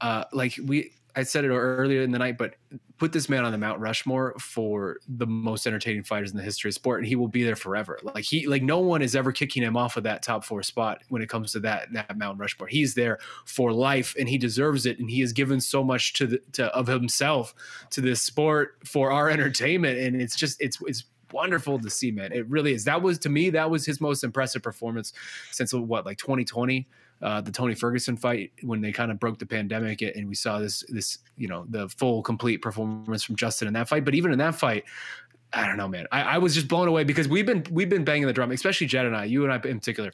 uh, like we, I said it earlier in the night, but put this man on the Mount Rushmore for the most entertaining fighters in the history of sport, and he will be there forever. Like he, like no one is ever kicking him off of that top four spot when it comes to that that Mount Rushmore. He's there for life, and he deserves it. And he has given so much to the to, of himself to this sport for our [laughs] entertainment, and it's just it's it's wonderful to see, man. It really is. That was to me that was his most impressive performance since what like 2020 uh, the Tony Ferguson fight when they kind of broke the pandemic and we saw this this you know the full complete performance from Justin in that fight. But even in that fight, I don't know, man. I, I was just blown away because we've been we've been banging the drum, especially Jed and I, you and I in particular.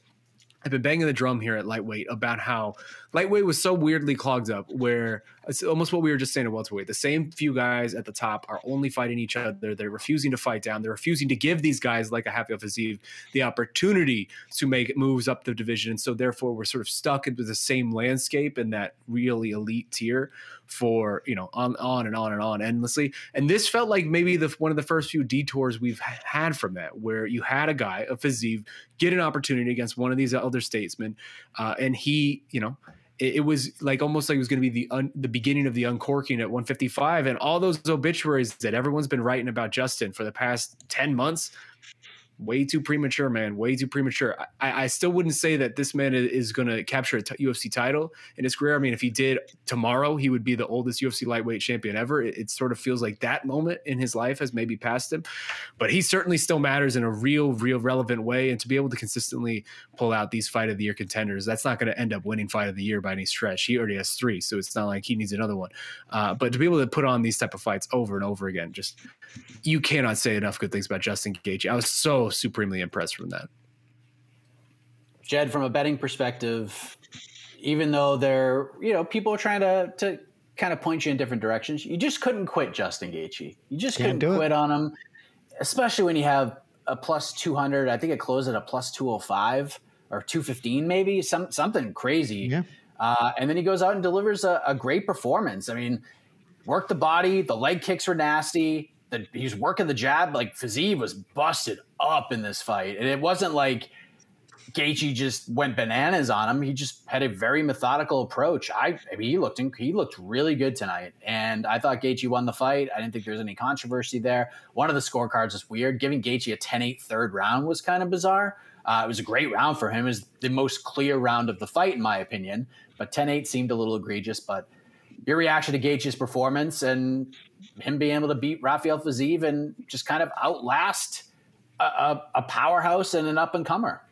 I've been banging the drum here at lightweight about how lightweight was so weirdly clogged up. Where it's almost what we were just saying at welterweight. The same few guys at the top are only fighting each other. They're refusing to fight down. They're refusing to give these guys like a Rafael Fiziev the opportunity to make moves up the division. And so therefore we're sort of stuck into the same landscape in that really elite tier for you know on on and on and on endlessly. And this felt like maybe the one of the first few detours we've had from that, where you had a guy, a Fiziev, get an opportunity against one of these elder statesmen, uh, and he, you know. It, it was like almost like it was going to be the un, the beginning of the uncorking at 155, and all those obituaries that everyone's been writing about Justin for the past 10 months way too premature, man. Way too premature. I, I still wouldn't say that this man is going to capture a t- UFC title in his career. I mean, if he did tomorrow, he would be the oldest UFC lightweight champion ever. It, it, sort of feels like that moment in his life has maybe passed him, but he certainly still matters in a real, real relevant way. And to be able to consistently pull out these fight of the year contenders, that's not going to end up winning fight of the year by any stretch. He already has three, so it's not like he needs another one. Uh, but to be able to put on these type of fights over and over again, just you cannot say enough good things about Justin Gaethje. I was so supremely impressed from that. Jed, from a betting perspective, even though there, you know, people are trying to to kind of point you in different directions, you just couldn't quit Justin Gaethje. You just Can't couldn't quit it. on him, especially when you have a plus two hundred. I think it closed at a plus two hundred five or two fifteen, maybe some something crazy. Yeah. Uh, and then he goes out and delivers a, a great performance. I mean, worked the body, the leg kicks were nasty the, he was working the jab. Like Fiziev was busted up in this fight, and it wasn't like Gaethje just went bananas on him. He just had a very methodical approach. I, I mean, he looked in, he looked really good tonight, and I thought Gaethje won the fight. I didn't think there was any controversy there. One of the scorecards was weird. Giving Gaethje a 10-8 third round was kind of bizarre. Uh, it was a great round for him. It was the most clear round of the fight, in my opinion. But 10-8 seemed a little egregious. But your reaction to Gaethje's performance and him being able to beat Rafael Fiziev and just kind of outlast a, a, a powerhouse and an up and comer.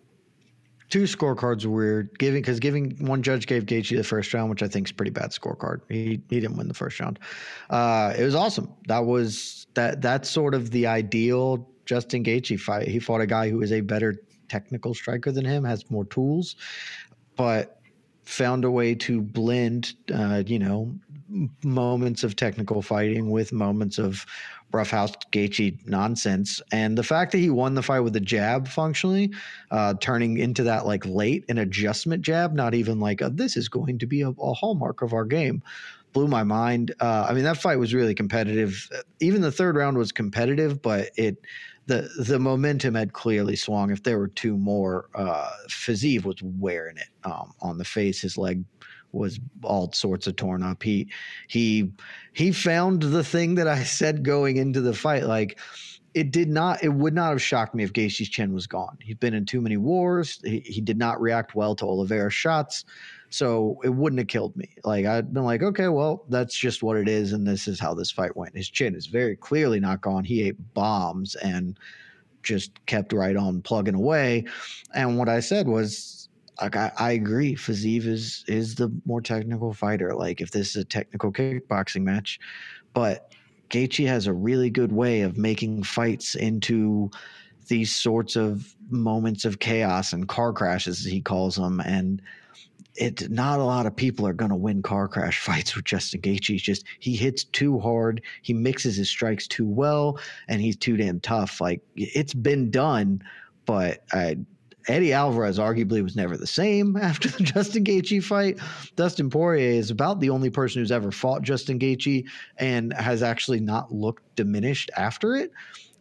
Two scorecards were weird. Giving because giving one judge gave Gaethje the first round, which I think is pretty bad scorecard. He he didn't win the first round. Uh, it was awesome. That was that that's sort of the ideal Justin Gaethje fight. He fought a guy who is a better technical striker than him, has more tools, but found a way to blend, uh, you know, moments of technical fighting with moments of roughhouse Gaethje nonsense. And the fact that he won the fight with a jab functionally, uh, turning into that like late an adjustment jab, not even like a, this is going to be a, a hallmark of our game, blew my mind. Uh, I mean, that fight was really competitive. Even the third round was competitive, but it the the momentum had clearly swung. If there were two more, uh, Fiziev was wearing it um, on the face. His leg was all sorts of torn up. He he he found the thing that I said going into the fight. Like it did not, it would not have shocked me if Gaethje's chin was gone. He'd been in too many wars. He, he did not react well to Oliveira's shots. So it wouldn't have killed me. Like I'd been like, okay, well, that's just what it is, and this is how this fight went. His chin is very clearly not gone. He ate bombs and just kept right on plugging away. And what I said was, like, I, I agree. Fiziev is is the more technical fighter. Like, if this is a technical kickboxing match, but Gaethje has a really good way of making fights into these sorts of moments of chaos and car crashes, as he calls them, and it not a lot of people are going to win car crash [laughs] fights with Justin Gaethje. He's just he hits too hard, he mixes his strikes too well, and he's too damn tough. Like it's been done, but I, Eddie Alvarez arguably was never the same [laughs] after the Justin Gaethje fight. Dustin Poirier is about the only person who's ever fought Justin Gaethje and has actually not looked diminished after it.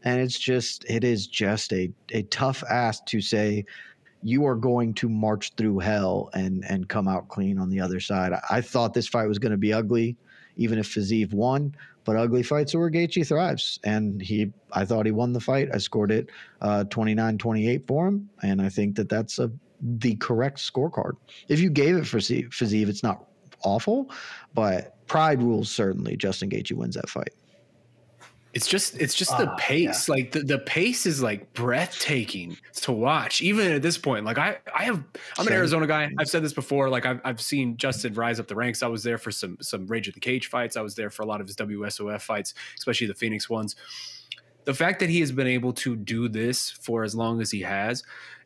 And it's just it is just a a tough ask to say you are going to march through hell and and come out clean on the other side. I, I thought this fight was going to be ugly, even if Fiziev won. But ugly fights are where Gaethje thrives, and he. I thought he won the fight. I scored it uh, 29-28 for him, and I think that that's a the correct scorecard. If you gave it for Fiziev, it's not awful, but pride rules certainly. Justin Gaethje wins that fight. It's just it's just the uh, pace. Yeah. Like the, the pace is like breathtaking to watch. Even at this point, like I I have I'm an Arizona guy. I've said this before. Like I've I've seen Justin rise up the ranks. I was there for some some Rage of the Cage fights. I was there for a lot of his WSOF fights, especially the Phoenix ones. The fact that he has been able to do this for as long as he has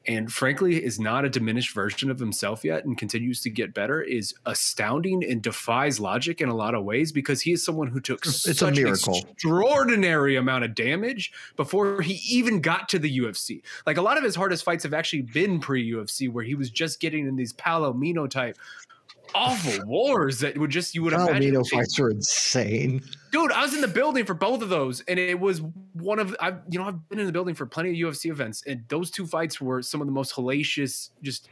and frankly is not a diminished version of himself yet and continues to get better is astounding and defies logic in a lot of ways because he is someone who took It's such an extraordinary amount of damage before he even got to the UFC. Like a lot of his hardest fights have actually been pre-UFC where he was just getting in these Palomino type awful wars that would just you would oh, imagine Palomino fights are insane. dude i was in the building for both of those and it was one of i you know i've been in the building for plenty of ufc events and those two fights were some of the most hellacious just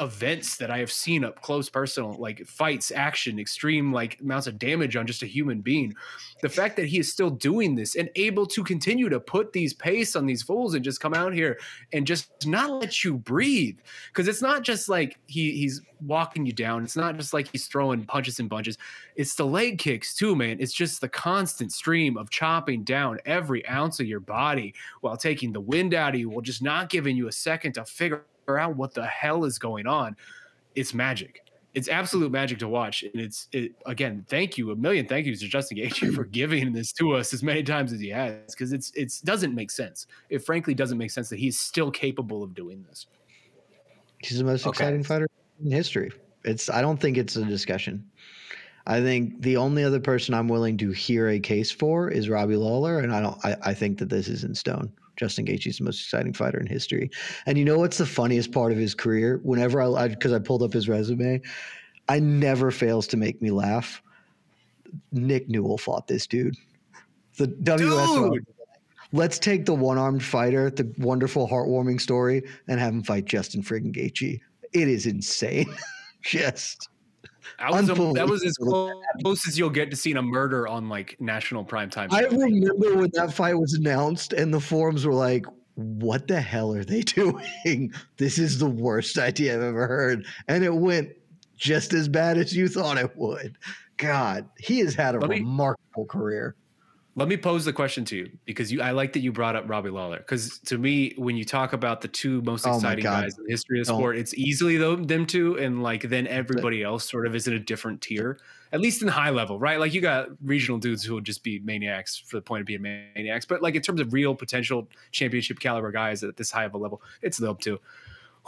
events that i have seen up close personal like fights action extreme like amounts of damage on just a human being. The fact that he is still doing this and able to continue to put these pace on these fools and just come out here and just not let you breathe. Because it's not just like he he's walking you down. It's not just like he's throwing punches and bunches. It's the leg kicks too man. It's just the constant stream of chopping down every ounce of your body while taking the wind out of you while just not giving you a second to figure out what the hell is going on it's magic it's absolute magic to watch and it's it again thank you a million thank yous to justin Gaethje for [clears throat] giving this to us as many times as he has because it's it's doesn't make sense it frankly doesn't make sense that he's still capable of doing this He's the most Okay. exciting fighter in history. It's I don't think it's a discussion. I think the only other person I'm willing to hear a case for is Robbie Lawler, and I don't. I, I think that this is in stone. Justin Gaethje's the most exciting fighter in history. And you know what's the funniest part of his career? Whenever I because I, pulled up his resume, I never fails to make me laugh. Nick Newell fought this dude. The WSO. Let's take the one-armed fighter, the wonderful, heartwarming story, and have him fight Justin friggin' Gaethje. It is insane. [laughs] Just that was, a, that was as close as you'll get to seeing a murder on like national primetime I remember when that fight was announced, and the forums were like, "What the hell are they [laughs] doing? This is the worst idea I've ever heard." And it went just as bad as you thought it would. God, he has had a me- remarkable career. Let me pose the question to you because you I like that you brought up Robbie Lawler because to me when you talk about the two most Oh exciting guys in the history of Don't. sport it's easily them, them two and like then everybody else sort of is in a different tier at least in high level right? Like you got regional dudes who will just be maniacs for the point of being maniacs but like in terms of real potential championship caliber guys at this high of a level it's them two.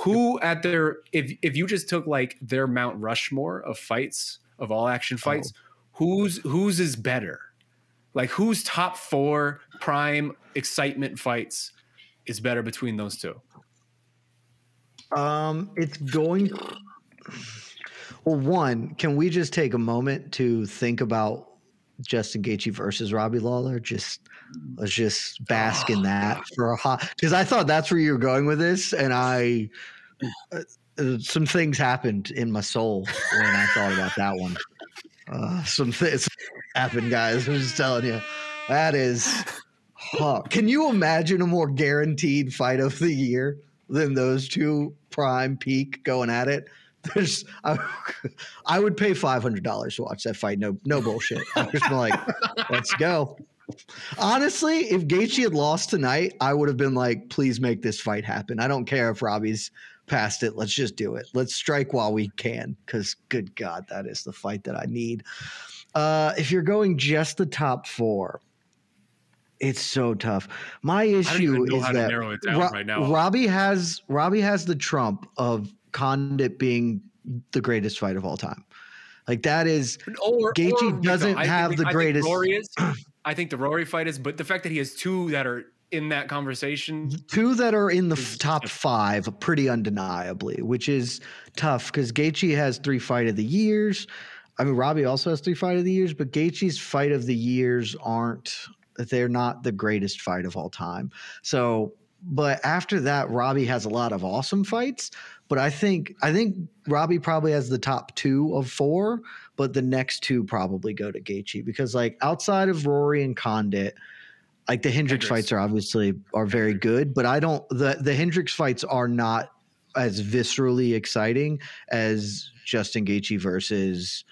Who at their if if you just took like their Mount Rushmore of fights of all action fights who's whose is better like whose top four prime excitement fights is better between those two? Um, it's going. Well, one, can we just take a moment to think about Justin Gaethje versus Robbie Lawler? Just let's just bask in that for a hot. Because I thought that's where you were going with this, and I uh, uh, some things happened in my soul when I thought about that one. Uh, some things happened, guys. I'm just telling you, that is. Huh. Can you imagine a more guaranteed fight of the year than those two prime peak going at it? There's, I, [laughs] I would pay five hundred dollars to watch that fight. No, no bullshit. I'm just like, let's go. Honestly, if Gaethje had lost tonight, I would have been like, please make this fight happen. I don't care if Robbie's past it. Let's just do it. Let's strike while we can. Because, good God, that is the fight that I need. Uh, if you're going just the top four, it's so tough. My I don't issue is that narrow it down Ro- right now. Robbie has Robbie has the trump of Condit being the greatest fight of all time. Like that is Or Gaethje or- doesn't I think- have the I think greatest- is. [clears throat] I think the Rory fight is, but the fact that he has two that are in that conversation. two that are in the Is- top five, pretty undeniably, which is tough because Gaethje has three fight of the years. I mean, Robbie also has three fight of the years, but Gaethje's fight of the years aren't. They're not the greatest fight of all time. So, but after that, Robbie has a lot of awesome fights. But I think I think Robbie probably has the top two of four, but the next two probably go to Gaethje because like outside of Rory and Condit, like the Hendricks, fights are obviously are very good, but I don't the the Hendricks fights are not as viscerally exciting as Justin Gaethje versus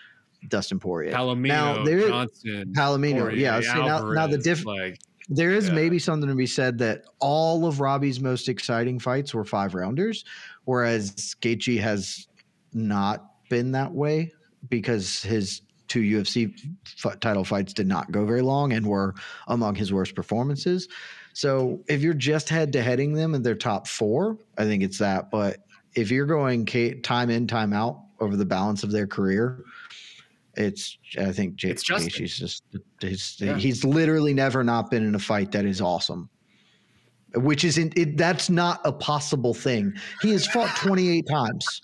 Dustin Poirier. Palomino, Now, there- Johnson, Palomino, Poirier, yeah. See, now, now the Alvarez, diff like there is Yeah. maybe something to be said that all of Robbie's most exciting fights were five rounders, whereas Gaethje has not been that way because his two UFC f- title fights did not go very long and were among his worst performances. So if you're just head to heading them in their top four, I think it's that. But if you're going K- time in, time out over the balance of their career, it's I think Jake It's Justin. Gaethje's just he's, Yeah. he's literally never not been in a fight that is awesome. Which isn't it, that's not a possible thing. He has fought [laughs] 28 times.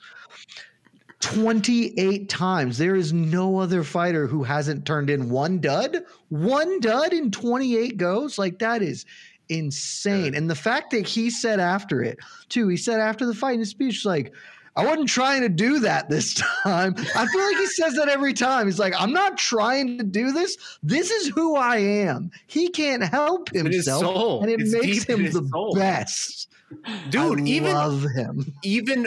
28 times. There is no other fighter who hasn't turned in one dud, one dud in 28 goes. Like that is insane. And the fact that he said after it, too, he said after the fight in his speech, like, I wasn't trying to do that this [laughs] time. I feel like he says that every time. He's like, I'm not trying to do this. This is who I am. He can't help himself. And it It's makes him the soul. best. Dude, I even love him. even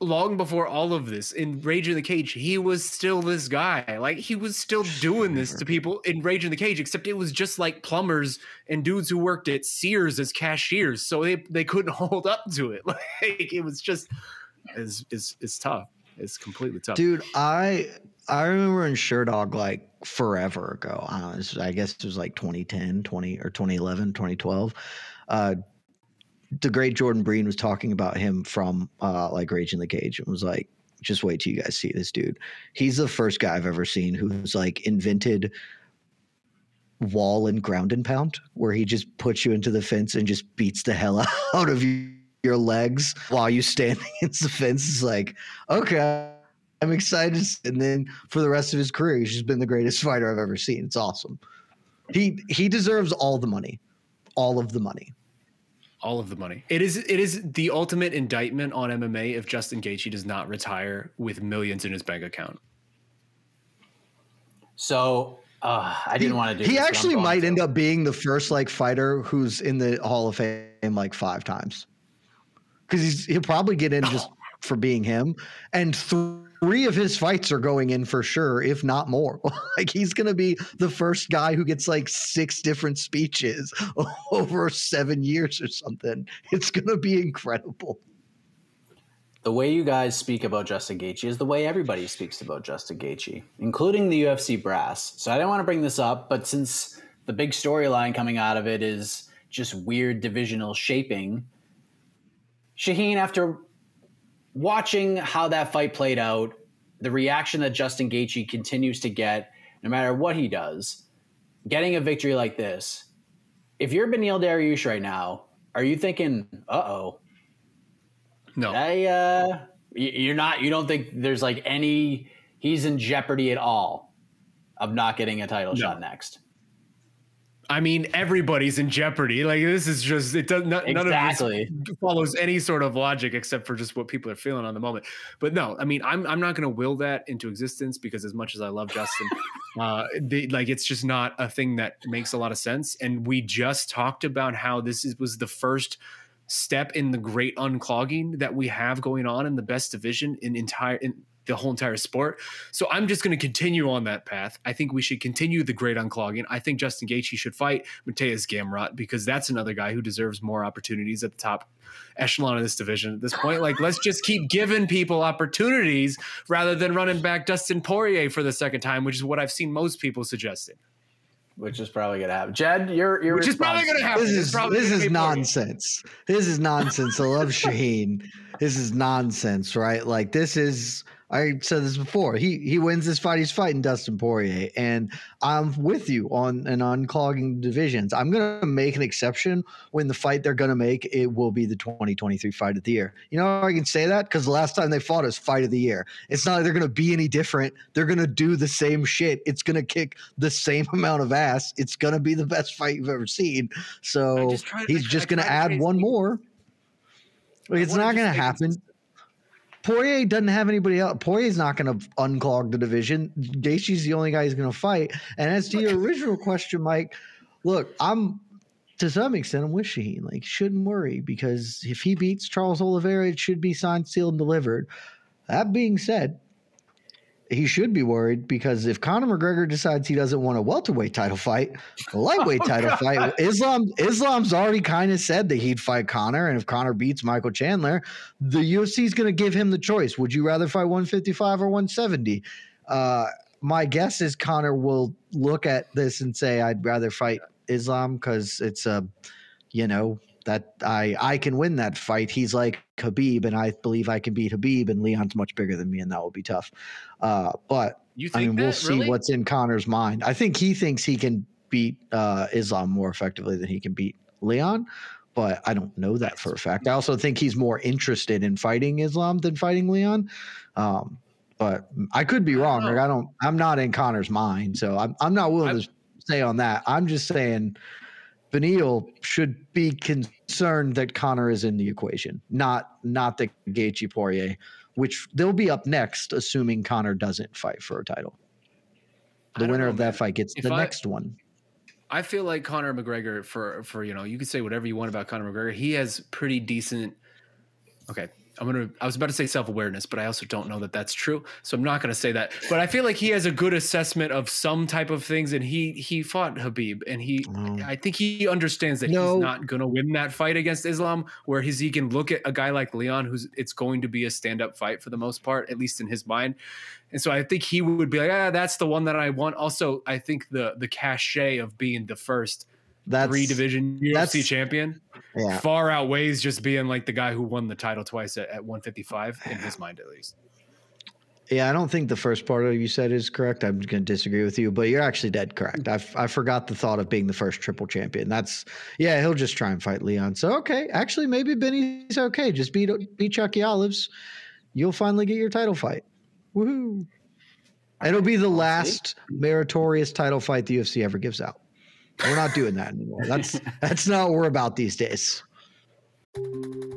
long before all of this in Rage in the Cage, he was still this guy. Like he was still doing this to people in Rage in the Cage, except it was just like plumbers and dudes who worked at Sears as cashiers, so they they couldn't [laughs] hold up to it. [laughs] Like it was just it's it's, it's tough. It's completely tough. Dude, I I remember in Sherdog like forever ago. I, don't know, I guess it was like 2010, 20 or 2011, 2012. Uh, the great Jordan Breen was talking about him from uh, like Rage in the Cage and was like, just wait till you guys see this dude. He's the first guy I've ever seen who's like invented wall and ground and pound, where he just puts you into the fence and just beats the hell [laughs] out of you, your legs while you stand [laughs] against the fence. It's like, okay, I'm excited. And then for the rest of his career, he's just been the greatest [laughs] fighter I've ever seen. It's awesome. He he deserves all the money, all of the money. all of the money. It is it is the ultimate indictment on MMA if Justin Gaethje does not retire with millions in his bank account. So uh, I didn't want to do. He this, actually might to. end up being the first like fighter who's in the Hall of Fame like five times, because he'll probably get in just [laughs] for being him, and three of his fights are going in for sure, if not more. [laughs] like he's gonna be the first guy who gets like six different speeches [laughs] over seven years or something. It's gonna be incredible. The way you guys speak about Justin Gaethje is the way everybody speaks about Justin Gaethje, including the UFC brass. So I didn't want to bring this up, but since the big storyline coming out of it is just weird divisional shaping, Shaheen, after watching how that fight played out, the reaction that Justin Gaethje continues to get, no matter what he does, getting a victory like this, if you're Beneil Dariush right now, are you thinking, "Uh oh"? No. I, uh, you're not you don't think there's like any he's in jeopardy at all of not getting a title shot next. I mean, everybody's in jeopardy. Like this is just it does not, none of Exactly. this follows any sort of logic except for just what people are feeling on the moment. But no, I mean, I'm I'm not going to will that into existence because as much as I love Justin, [laughs] uh, the, like it's just not a thing that makes a lot of sense. And we just talked about how this is, was the first step in the great unclogging that we have going on in the best division in entire in the whole entire sport. So I'm just going to continue on that path. I think we should continue the great unclogging. I think Justin Gaethje should fight Mateusz Gamrot because that's another guy who deserves more opportunities at the top echelon of this division at this point. Like, let's just keep giving people opportunities rather than running back Dustin Poirier for the second time, which is what I've seen most people suggesting. Which is probably gonna happen. Jed, you're you're Which is probably going to happen. This is this is be Poirier. nonsense. This is nonsense. I love [laughs] Shaheen. This is nonsense, right? Like this is. I said this before. He he wins this fight. He's fighting Dustin Poirier, and I'm with you on an unclogging divisions. I'm gonna make an exception when the fight they're gonna make it will be the 2023 fight of the year. You know how I can say that because the last time they fought is fight of the year. It's not like they're gonna be any different. They're gonna do the same shit. It's gonna kick the same [laughs] amount of ass. It's gonna be the best fight you've ever seen. So just he's just going to add one more. Like, it's not going to just make happen. Poirier doesn't have anybody else. Poirier's not going to unclog the division. Gaethje's the only guy who's going to fight. And as to your original question, Mike, look, I'm to some extent I'm with Shaheen. Like, shouldn't worry because if he beats Charles Oliveira, it should be signed, sealed, and delivered. That being said, he should be worried because if Conor McGregor decides he doesn't want a welterweight title fight, a lightweight [laughs] title fight, Islam Islam's already kind of said that he'd fight Conor, and if Conor beats Michael Chandler, the UFC is going to give him the choice: would you rather fight 155 or 170? Uh, my guess is Conor will look at this and say, "I'd rather fight Islam because it's a, you know, that I I can win that fight." He's like Khabib, and I believe I can beat Khabib. and Leon's much bigger than me, and that will be tough. Uh, but You I think mean, we'll see really? what's in Conor's mind. I think he thinks he can beat uh, Islam more effectively than he can beat Leon, but I don't know that for a fact. I also think he's more interested in fighting Islam than fighting Leon. Um, but I could be wrong. Like I don't. I'm not in Conor's mind, so I'm. I'm not willing to say on that. I'm just saying. Beneil should be concerned that Conor is in the equation, not not the Gaethje Poirier, which they'll be up next, assuming Conor doesn't fight for a title. The winner know, of that man. fight gets If the I- next one. I feel like Conor McGregor for for you know you can say whatever you want about Conor McGregor. He has pretty decent. Okay, I'm gonna. I was about to say self awareness, but I also don't know that that's true, so I'm not gonna say that. But I feel like he has a good assessment of some type of things, and he he fought Khabib, and he Oh. I think he understands that No. he's not gonna win that fight against Islam. Where he can look at a guy like Leon, who's it's going to be a stand up fight for the most part, at least in his mind. And so I think he would be like, ah, that's the one that I want. Also, I think the the cachet of being the first That's three division UFC that's- champion Yeah, far outweighs just being like the guy who won the title twice at, at 155 in his mind at least. yeah. I don't think the first part of you said is correct. I'm going to disagree with you, but you're actually dead correct. I I forgot the thought of being the first triple champion. That's yeah. He'll just try and fight Leon. So okay, actually maybe Benny's okay. Just beat beat Chucky Olives. You'll finally get your title fight. Woohoo! It'll be the last meritorious title fight the UFC ever gives out. We're not doing that anymore. That's [laughs] that's not what we're about these days.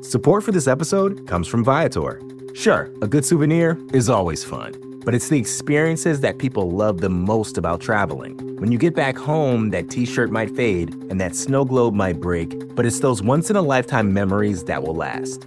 Support for this episode comes from Viator. Sure, a good souvenir is always fun, but it's the experiences that people love the most about traveling. When you get back home, that t shirt might fade and that snow globe might break, but it's those once in a lifetime memories that will last.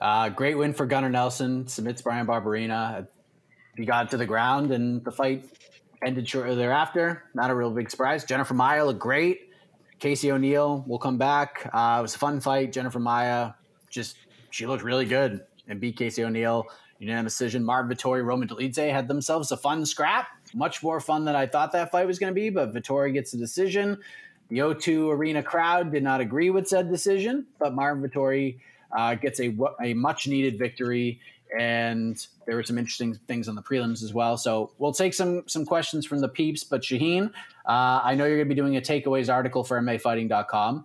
Uh, great win for Gunnar Nelson. Submits Bryan Barberena. He got to the ground, and the fight ended shortly thereafter. Not a real big surprise. Jennifer Maia looked great. Casey O'Neill will come back. Uh, it was a fun fight. Jennifer Maia just she looked really good and beat Casey O'Neill. Unanimous decision. Marvin Vettori, Roman Dolidze had themselves a fun scrap. Much more fun than I thought that fight was going to be, but Vettori gets the decision. The O2 Arena crowd did not agree with said decision, but Marvin Vettori uh, gets a, a much needed victory. And there were some interesting things on the prelims as well. So we'll take some some questions from the peeps. But Shaheen, uh, I know you're going to be doing a takeaways article for MAFighting.com.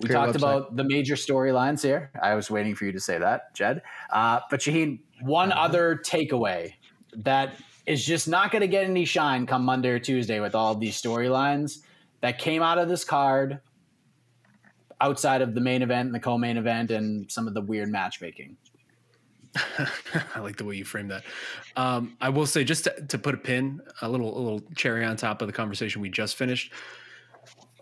We Great talked website. about the major storylines here. I was waiting for you to say that, Jed. Uh, but Shaheen, one other takeaway that is just not going to get any shine come Monday or Tuesday with all these storylines that came out of this card outside of the main event and the co-main event and some of the weird matchmaking. [laughs] I like the way you framed that. Um, I will say, just to, to put a pin, a little a little cherry on top of the conversation we just finished.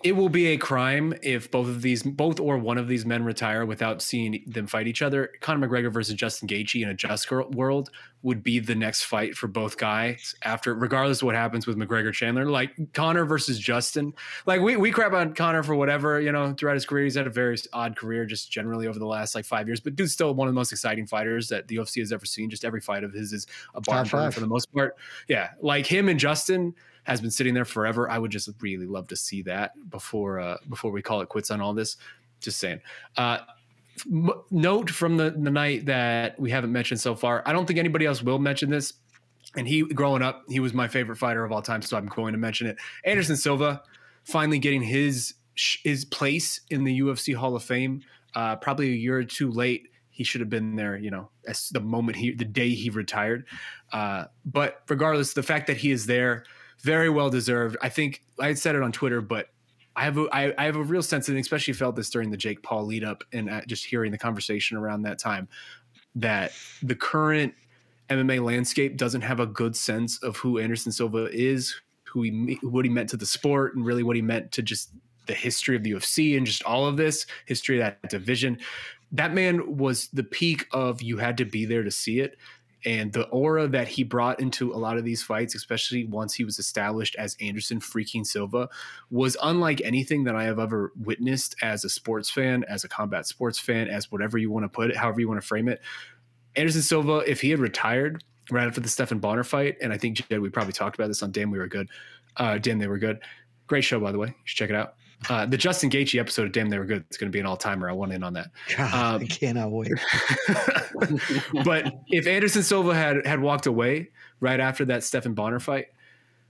It will be a crime if both of these, both or one of these men retire without seeing them fight each other. Conor McGregor versus Justin Gaethje in a just world would be the next fight for both guys after, regardless of what happens with McGregor Chandler. Like Conor versus Justin, like we we crap on Conor for whatever you know throughout his career. He's had a very odd career, just generally over the last like five years. But dude's still one of the most exciting fighters that the UFC has ever seen. Just every fight of his is a bar for the most part. Yeah, like him and Justin has been sitting there forever. I would just really love to see that before uh, before we call it quits on all this. Just saying. Uh, m- note from the, the night that we haven't mentioned so far. I don't think anybody else will mention this. And he, growing up, he was my favorite fighter of all time, so I'm going to mention it. Anderson Silva finally getting his his place in the UFC Hall of Fame. Uh, probably a year or two late. He should have been there, you know, as the moment he, the day he retired. Uh, but regardless, the fact that he is there, very well deserved. I think I said it on Twitter, but I have a, I, I have a real sense, and especially felt this during the Jake Paul lead up, and uh, just hearing the conversation around that time, that the current MMA landscape doesn't have a good sense of who Anderson Silva is, who he what he meant to the sport, and really what he meant to just the history of the UFC and just all of this history of that division. That man was the peak of you had to be there to see it and the aura that he brought into a lot of these fights, especially once he was established as Anderson freaking Silva, was unlike anything that I have ever witnessed as a sports fan, as a combat sports fan, as whatever you want to put it, however you want to frame it. Anderson Silva, if he had retired right after the Stephan Bonnar fight, and I think Jed, we probably talked about this on Damn We Were Good. Uh, Damn They Were Good. Great show, by the way. You should check it out. Uh, the Justin Gaethje episode of Damn They Were Good. It's going to be an all timer. I want in on that. God, um, I cannot wait. [laughs] [laughs] but if Anderson Silva had had walked away right after that Stephan Bonnar fight,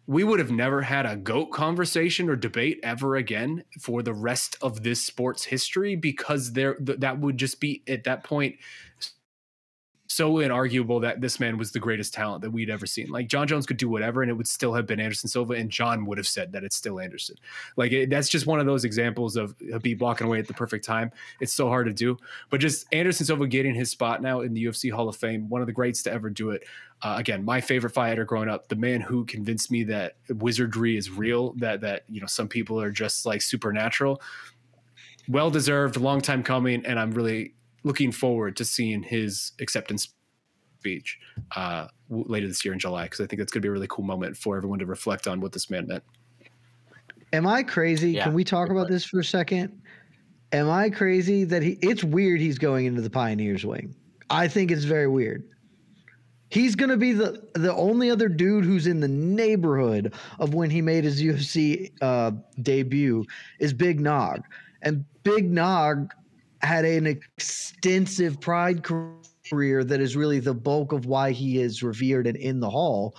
we would have never had a goat conversation or debate ever again for the rest of this sports history because there th- that would just be at that point so inarguable that this man was the greatest talent that we'd ever seen. Like Jon Jones could do whatever, and it would still have been Anderson Silva, and Jon would have said that it's still Anderson. Like it, that's just one of those examples of Khabib walking away at the perfect time. It's so hard to do, but just Anderson Silva getting his spot now in the UFC Hall of Fame, one of the greats to ever do it. Uh, again, my favorite fighter growing up, the man who convinced me that wizardry is real, that that you know some people are just like supernatural. Well deserved, long time coming, and I'm really looking forward to seeing his acceptance speech uh, later this year in July because I think that's going to be a really cool moment for everyone to reflect on what this man meant. Am I crazy? Yeah. Can we talk about this for a second? Am I crazy that he? It's weird he's going into the Pioneers wing. I think it's very weird. He's going to be the the only other dude who's in the neighborhood of when he made his UFC uh, debut is Big Nog, and Big Nog had an extensive Pride career that is really the bulk of why he is revered and in the Hall.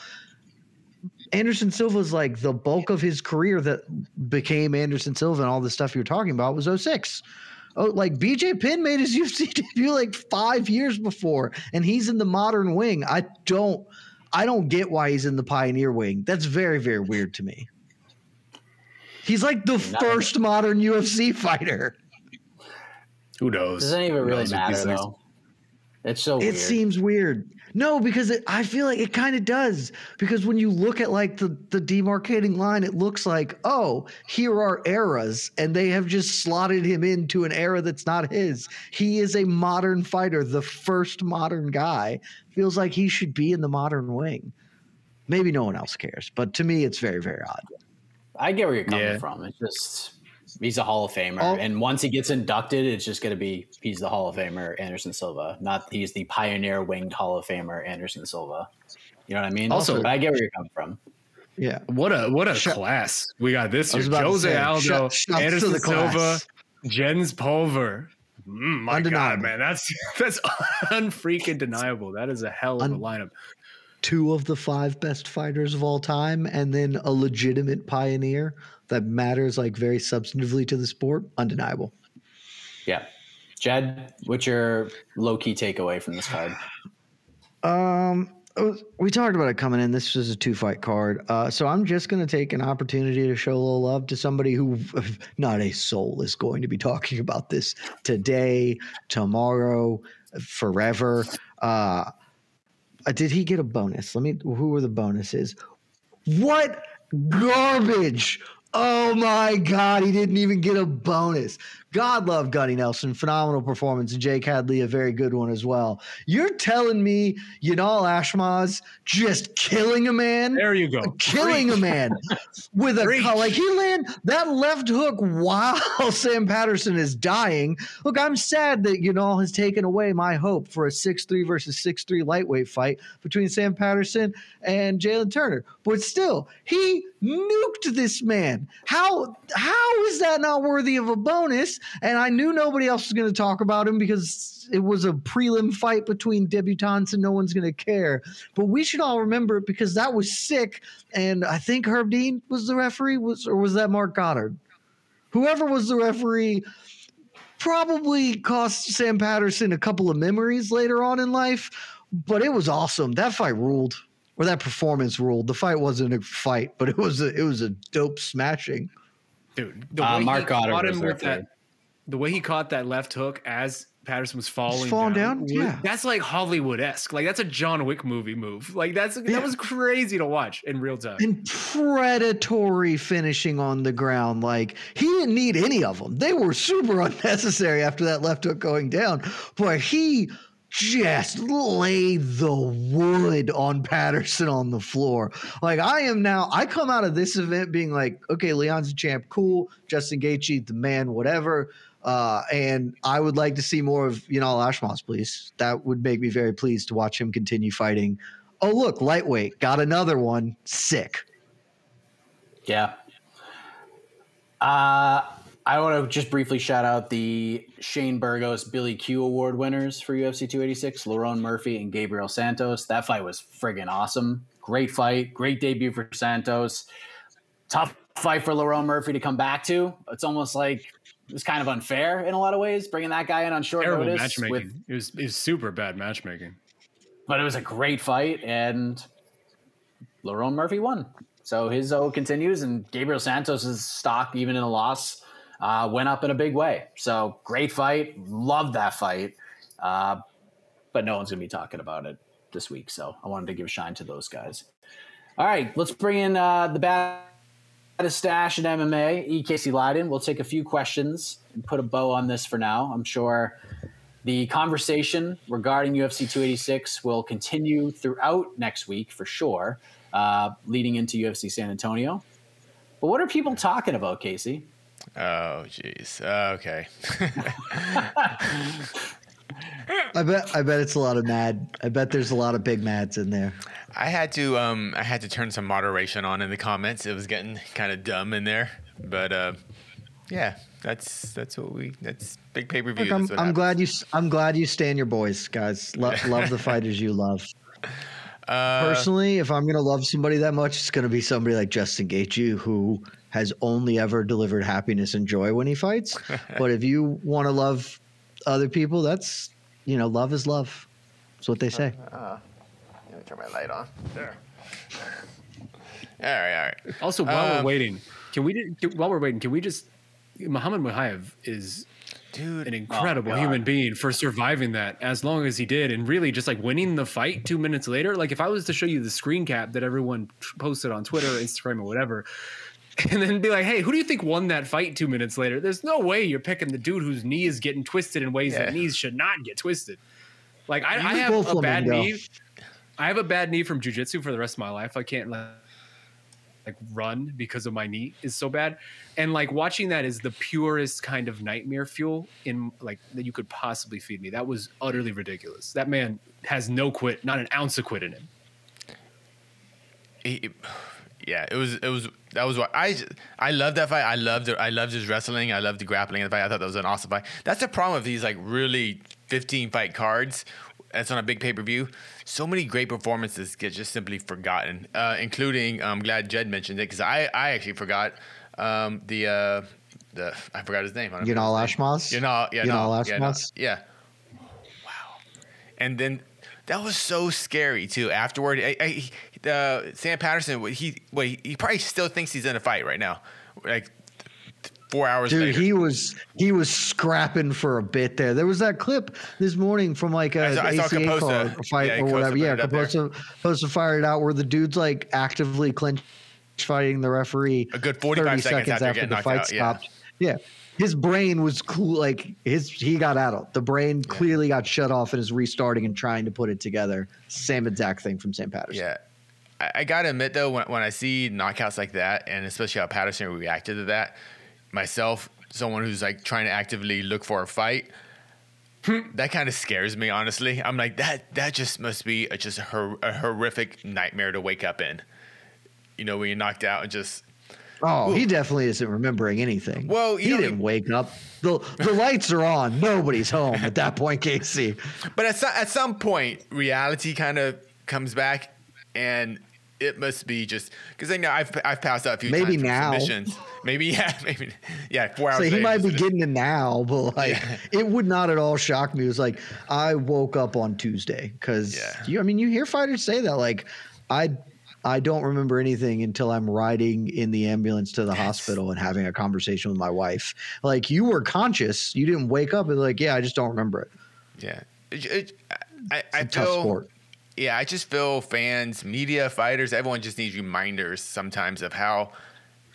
Anderson Silva is like the bulk of his career that became Anderson Silva and all the stuff you're talking about was 06. Oh, like BJ Penn made his [laughs] UFC debut like five years before, and he's in the modern wing. I don't, I don't get why he's in the pioneer wing. That's very, very weird to me. He's like the first modern UFC fighter. Who knows? Doesn't even really matter these things? though. It's so It weird. seems weird. No, because it, I feel like it kind of does. Because when you look at like the the demarcating line, it looks like oh, here are eras, and they have just slotted him into an era that's not his. He is a modern fighter, the first modern guy. Feels like he should be in the modern wing. Maybe no one else cares, but to me, it's very very odd. I get where you're coming Yeah. from. It's just he's a Hall of Famer, Oh. and once he gets inducted, it's just going to be he's the Hall of Famer Anderson Silva, not he's the pioneer winged Hall of Famer Anderson Silva. You know what I mean? Also- But I get where you're coming from. Yeah. What a what a Shut- class we got this year. was about to Jose say, Aldo, shut- shouts Anderson the Silva. Jens Pulver. Mm, my Undeniable. God, man, that's [laughs] that's unfreaking deniable. That is a hell of a lineup. Two of the five best fighters of all time, and then a legitimate pioneer that matters like very substantively to the sport. Undeniable. Yeah, Jed, what's your low key takeaway from this card? Um, uh, we talked about it coming in. This was a two fight card. Uh, so I'm just going to take an opportunity to show a little love to somebody who [laughs] not a soul is going to be talking about this today, tomorrow, forever. Uh, uh, did he get a bonus? Let me, who were the bonuses? What garbage Oh my God, he didn't even get a bonus. God love Gunny Nelson, phenomenal performance, and Jake Hadley a very good one as well. You're telling me Yanal Ashmouz just killing a man? There you go. Killing a man [laughs] with a Preach. like he land that left hook while [laughs] Sam Patterson is dying. Look, I'm sad that Yanal has taken away my hope for a six three versus six three lightweight fight between Sam Patterson and Jalen Turner. But still, he nuked this man. How how is that not worthy of a bonus? And I knew nobody else was going to talk about him because it was a prelim fight between debutantes and no one's going to care. But we should all remember it because that was sick. And I think Herb Dean was the referee, was or was that Marc Goddard? Whoever was the referee probably cost Sam Patterson a couple of memories later on in life, but it was awesome. That fight ruled, or that performance ruled. The fight wasn't a fight, but it was a, it was a dope smashing. Dude, the Uh, Marc he Goddard was there with that, you. The way he caught that left hook as Patterson was falling, falling down? was- Yeah. that's like Hollywood esque. Like that's a John Wick movie move. Like that's Yeah. that was crazy to watch in real time. And predatory finishing on the ground. Like he didn't need any of them. They were super [laughs] unnecessary after that left hook going down. But he just laid the wood on Patterson on the floor. Like I am now, I come out of this event being like, okay, Leon's a champ, cool. Justin Gaethje, the man, whatever. Uh, and I would like to see more of Yanal Ashmouz, please. That would make me very pleased to watch him continue fighting. Oh, look, lightweight, got another one. Sick. Yeah. Uh, I want to just briefly shout out the Shane Burgos Billy Q Award winners for UFC 286, Lerone Murphy and Gabriel Santos. That fight was friggin' awesome. Great fight. Great debut for Santos. Tough fight for Lerone Murphy to come back to. It's almost like it was kind of unfair in a lot of ways, bringing that guy in on short Terrible notice. matchmaking. With, it was it was super bad matchmaking. but it was a great fight, and Lerone Murphy won. So his O continues, and Gabriel Santos's stock, even in a loss, uh, went up in a big way. So great fight. Love that fight. Uh, but no one's going to be talking about it this week. So I wanted to give a shine to those guys. All right, let's bring in uh, the baddest stash in MMA, E. Casey Leydon. We'll take a few questions and put a bow on this for now. I'm sure the conversation regarding UFC 286 will continue throughout next week for sure, uh, leading into UFC San Antonio. But what are people talking about, Casey? Oh, jeez. Okay. [laughs] [laughs] I bet I bet it's a lot of mad. I bet there's a lot of big mads in there. I had to um I had to turn some moderation on in the comments. It was getting kind of dumb in there, but uh, yeah, that's that's what we that's big pay per view. I'm, I'm glad you I'm glad you stand your boys, guys. Lo- [laughs] love the fighters you love. [laughs] Uh, Personally, if I'm gonna love somebody that much, it's gonna be somebody like Justin Gaethje who has only ever delivered happiness and joy when he fights. [laughs] but if you want to love other people, that's you know, love is love. That's what they say. Let me turn my light on. There. All right, all right. Also, while Um, we're waiting, can we ju- while we're waiting, can we just Muhammad Mokaev is Dude, an incredible human being for surviving that as long as he did and really just like winning the fight two minutes later. Like if I was to show you the screen cap that everyone posted on Twitter, Instagram, or whatever, [laughs] and then be like, hey, who do you think won that fight two minutes later? There's no way you're picking the dude whose knee is getting twisted in ways Yeah. that knees should not get twisted. Like I, I have go a bad knee. I have a bad knee from jujitsu for the rest of my life. I can't like like run because of my knee is so bad and like watching that is the purest kind of nightmare fuel in like that you could possibly feed me that was utterly ridiculous that man has no quit not an ounce of quit in him he, yeah, it was it was that was what I I loved that fight. I loved it. I loved his wrestling. I loved the grappling in the fight. I thought that was an awesome fight. That's the problem with these like really 15 fight cards. That's on a big pay per view. So many great performances get just simply forgotten, uh, including I'm glad Jed mentioned it because I I actually forgot um, the uh, the I forgot his name. You know remember his name. Ashmouz? You know, yeah, You know no, yeah, yeah. Wow. And then that was so scary too. Afterward, I, I, he- uh, Sam Patterson, he, well, he, he probably still thinks he's in a fight right now. Like four hours Dude, later. he was he was scrapping for a bit there. There was that clip this morning from like a I saw- I saw ACA fight Yeah, or whatever. Yeah, it up there. Caposa, Caposa fired it out where the dude's like actively clenching fighting the referee A good 45 seconds after getting the fight out, stopped. Yeah. His brain was cool. Like his, he got addled. The brain clearly got shut off and is restarting and trying to put it together. Same exact thing from sam Patterson. Yeah. I, I gotta admit though, when, when I see knockouts like that, and especially how Patterson reacted to that, myself, someone who's like trying to actively look for a fight, hmm, that kind of scares me. Honestly, I'm like that. That just must be a, just a, hor- a horrific nightmare to wake up in. You know, when you're knocked out and just Oh, he definitely isn't remembering anything. Well, he know- didn't wake up. The the lights are on. Nobody's home at that point, Casey. [laughs] But at some, at some point, reality kind of comes back, and it must be just because I know I've I've passed out a few Maybe now. submissions. Maybe [laughs] yeah, maybe yeah. Four hours. So he might be getting it now, but like it would not at all shock me. It was like I woke up on Tuesday because Yeah. you. I mean, you hear fighters say that. Like I, I don't remember anything until I'm riding in the ambulance to the hospital and having a conversation with my wife. Like you were conscious, you didn't wake up and like, yeah, I just don't remember it. Yeah. It, it, I, I It's a tough feel, sport. Yeah, I just feel fans, media, fighters, everyone just needs reminders sometimes of how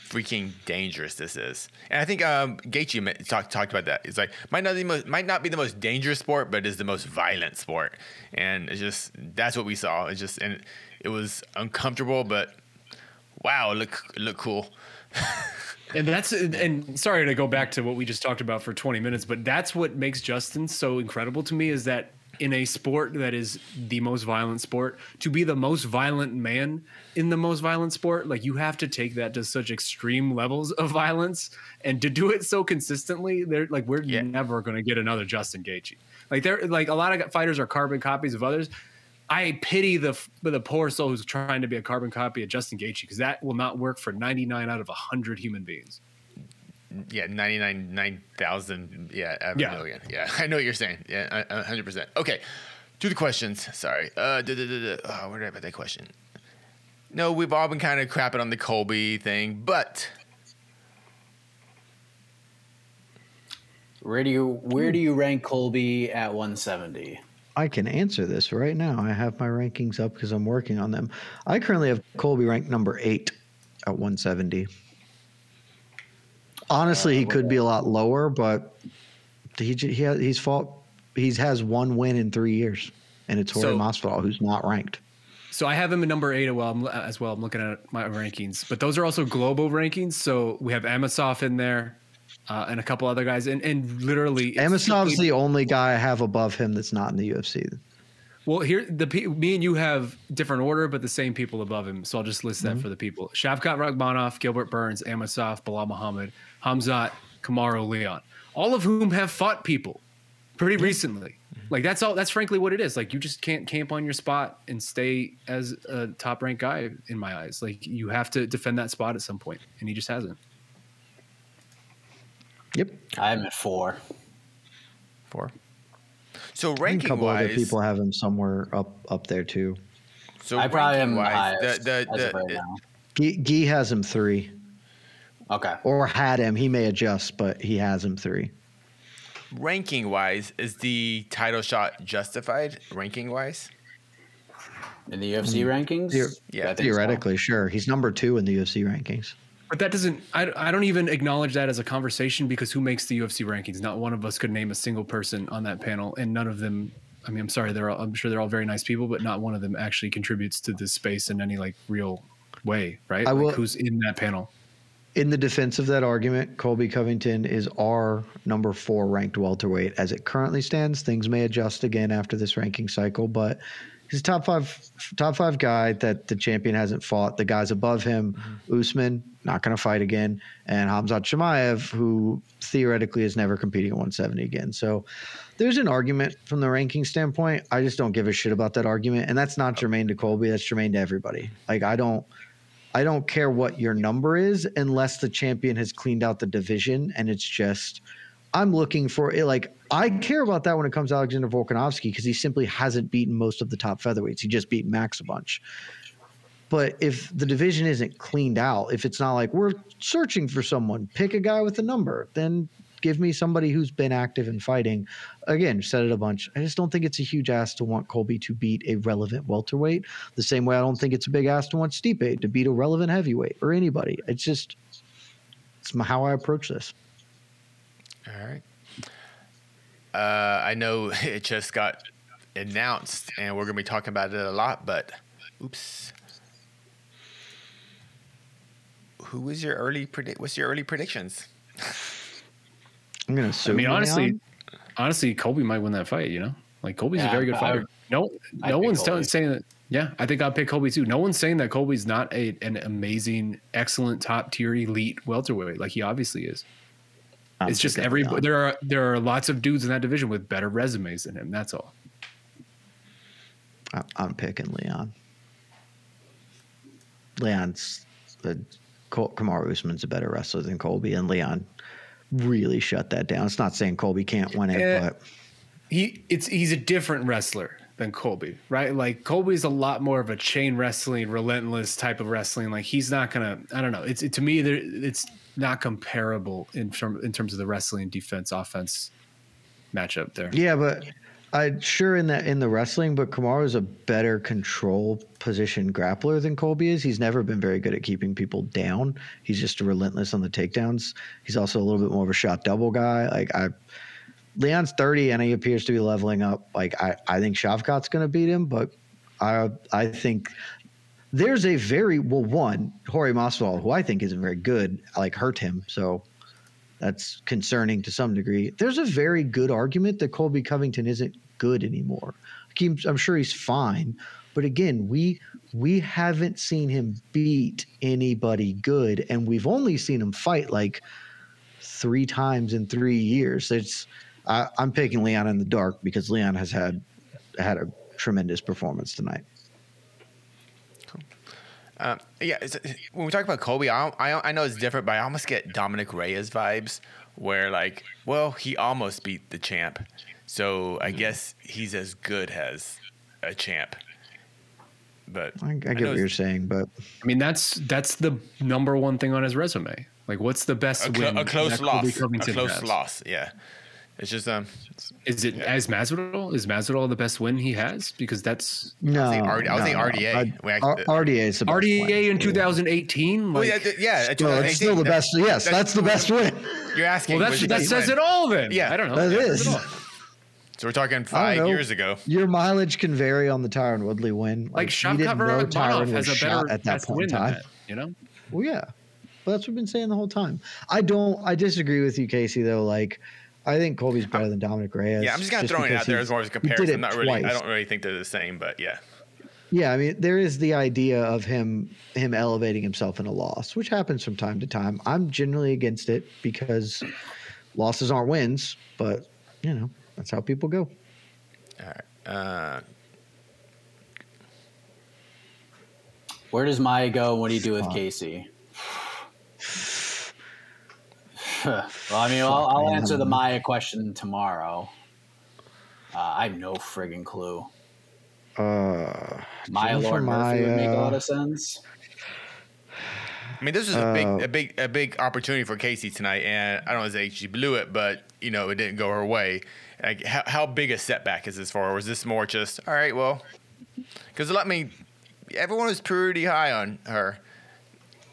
freaking dangerous this is. And I think um, Gaethje talked talked about that. It's like might not be the most, might not be the most dangerous sport, but it is the most violent sport. And it's just that's what we saw. It's just and it was uncomfortable, but wow, it look it looked cool. [laughs] And that's and sorry to go back to what we just talked about for 20 minutes, but that's what makes Justin so incredible to me is that in a sport that is the most violent sport, to be the most violent man in the most violent sport, like you have to take that to such extreme levels of violence and to do it so consistently, they're like we're Yeah. never going to get another Justin Gaethje. Like they're like a lot of fighters are carbon copies of others. I pity the the poor soul who's trying to be a carbon copy of Justin Gaethje because that will not work for 99 out of 100 human beings. Yeah, 99, 9,000. Yeah, a Yeah. million. Yeah, I know what you're saying. Yeah, a- a 100%. Okay, to the questions. Sorry. Uh, duh, duh, duh, duh. Oh, where did I put that question? No, we've all been kind of crapping on the Colby thing, but Where do you where do you rank Colby at 170? I can answer this right now. I have my rankings up because I'm working on them. I currently have Colby ranked number eight at 170. Honestly, he could be a lot lower, but he he ha- he's fought. He's has one win in three years, and it's Jorge So- Masvidal, who's not ranked. So I have him at number eight as well, I'm- as well. I'm looking at my rankings, but those are also global rankings. So we have Amosov in there, uh, and a couple other guys, and and literally, Amosov's the only guy I have above him that's not in the UFC. Well, here the me and you have different order, but the same people above him. So I'll just list Mm-hmm. that for the people: Shavkat Rakhmonov, Gilbert Burns, Amosov, Belal Muhammad, Hamzat, Kamaru Leon, all of whom have fought people pretty recently. Like that's all. That's frankly what it is. Like you just can't camp on your spot and stay as a top ranked guy in my eyes. Like you have to defend that spot at some point, and he just hasn't. Yep. I am at four. four. So And a ranking couple other wise, people have him somewhere up up there too. so I probably am ranking wise, highest the, the, the, right now. Gee, Gee has him three, Okay. or had him. He may adjust, but he has him three. ranking wise, is the title shot justified? Ranking wise, In the UFC mm, rankings? Theor- Yeah, I think so. Theoretically, sure. He's number two in the UFC rankings. But that doesn't. I, I don't even acknowledge that as a conversation because who makes the UFC rankings? Not one of us could name a single person on that panel, and none of them. I mean, I'm sorry. They're. All, I'm sure they're all very nice people, but not one of them actually contributes to this space in any like real way, right? I like, will- who's in that panel? In the defense of that argument, Colby Covington is our number four ranked welterweight as it currently stands. Things may adjust again after this ranking cycle, but he's a top five top five guy that the champion hasn't fought. The guys above him, mm-hmm. Usman, not going to fight again, and Hamzat Chimaev, who theoretically is never competing at 170 again. So there's an argument from the ranking standpoint. I just don't give a shit about that argument, and that's not germane to Colby. That's germane to everybody. Like I don't. I don't care what your number is unless the champion has cleaned out the division and it's just I'm looking for it like I care about that when it comes to Alexander Volkanovski because he simply hasn't beaten most of the top featherweights. He just beat Max a bunch. But if the division isn't cleaned out, if it's not like we're searching for someone, pick a guy with a number, then give me somebody who's been active in fighting. Again, said it a bunch. I just don't think it's a huge ask to want Colby to beat a relevant welterweight. The same way I don't think it's a big ask to want Stipe to beat a relevant heavyweight or anybody. It's just it's how I approach this. All right. Uh, I know [laughs] it just got announced, and we're gonna be talking about it a lot. But, oops. Who was your early predict? What's your early predictions? [laughs] I'm gonna assume. I mean, honestly, Leon. honestly, Colby might win that fight. You know, like Colby's Yeah, a very good fighter. no, I'd no one's telling, saying that. Yeah, I think I'd pick Colby too. No one's saying that Colby's not a, an amazing, excellent, top tier, elite welterweight. Like he obviously is. It's just every there are there are lots of dudes in that division with better resumes than him. That's all. I'm picking Leon. Leon's the Col- Kamaru Usman's a better wrestler than Colby, and Leon really shut that down. It's not saying Colby can't win it, Eh. but he it's he's a different wrestler than Colby, right? Like Colby's a lot more of a chain wrestling, relentless type of wrestling. Like he's not gonna. I don't know. It's it, to me, there, it's not comparable in term, in terms of the wrestling, defense, offense matchup there. yeah, but I sure in that in the wrestling, but Kamaru's a better control position grappler than Colby is. He's never been very good at keeping people down. He's just relentless on the takedowns. He's also a little bit more of a shot double guy. Like I Leon's 30 and he appears to be leveling up. Like I, I think Shavkat's going to beat him, but I I think there's a very well one Jorge Masvidal who I think isn't very good. Like hurt him, so that's concerning to some degree. There's a very good argument that Colby Covington isn't good anymore. I'm sure he's fine, but again, we we haven't seen him beat anybody good, and we've only seen him fight like three times in three years. It's I, I'm picking Leon in the dark because Leon has had had a tremendous performance tonight. Um, yeah, it's, when we talk about Colby, I, I I know it's different, but I almost get Dominick Reyes vibes, where like, well, he almost beat the champ, so I guess he's as good as a champ. But I, I get know what you're saying, but I mean, that's that's the number one thing on his resume. Like, what's the best a, clo- win? a close that Colby loss, a close has? loss. Yeah, it's just um, it's, Is it as Masvidal? Is Masvidal the best win he has? Because that's no, saying R- I was no, saying no. RDA. I- We R- RDA is the best RDA win. in 2018. well, yeah, yeah. it's No, it's still the 2018. best. Yes, that's the best win. You're asking. well, that's, the that best says it all. Then Yeah. I don't know. That That is. says it all. So we're talking five years ago. Your mileage can vary on the Tyron Woodley win. Like you Shavkat didn't know Nurmagomedov Tyron has was a better at that point in time. that. You know. Well, yeah, but that's what we've been saying the whole time. I don't. I disagree with you, Casey. Though, like, I think Colby's better than Dominick Reyes. Yeah, I'm just kind of throwing it out there as more as a comparison. I'm not really. I don't really think they're the same, but yeah. Yeah, I mean, there is the idea of him him elevating himself in a loss, which happens from time to time. I'm generally against it because losses aren't wins, but you know that's how people go. All right. Uh, Where does Maya go? What do you do with Casey? Well, I mean, I'll, I'll answer the Maia question tomorrow. Uh, I have no friggin' clue. Uh, Maia Jennifer Lord Murphy would make a lot of sense. I mean, this was a big, Uh, a big, a big opportunity for Casey tonight, and I don't want to say she blew it, but you know, it didn't go her way. Like, how, how big a setback is this for? Or was this more just all right? Well, because let me. Everyone was pretty high on her.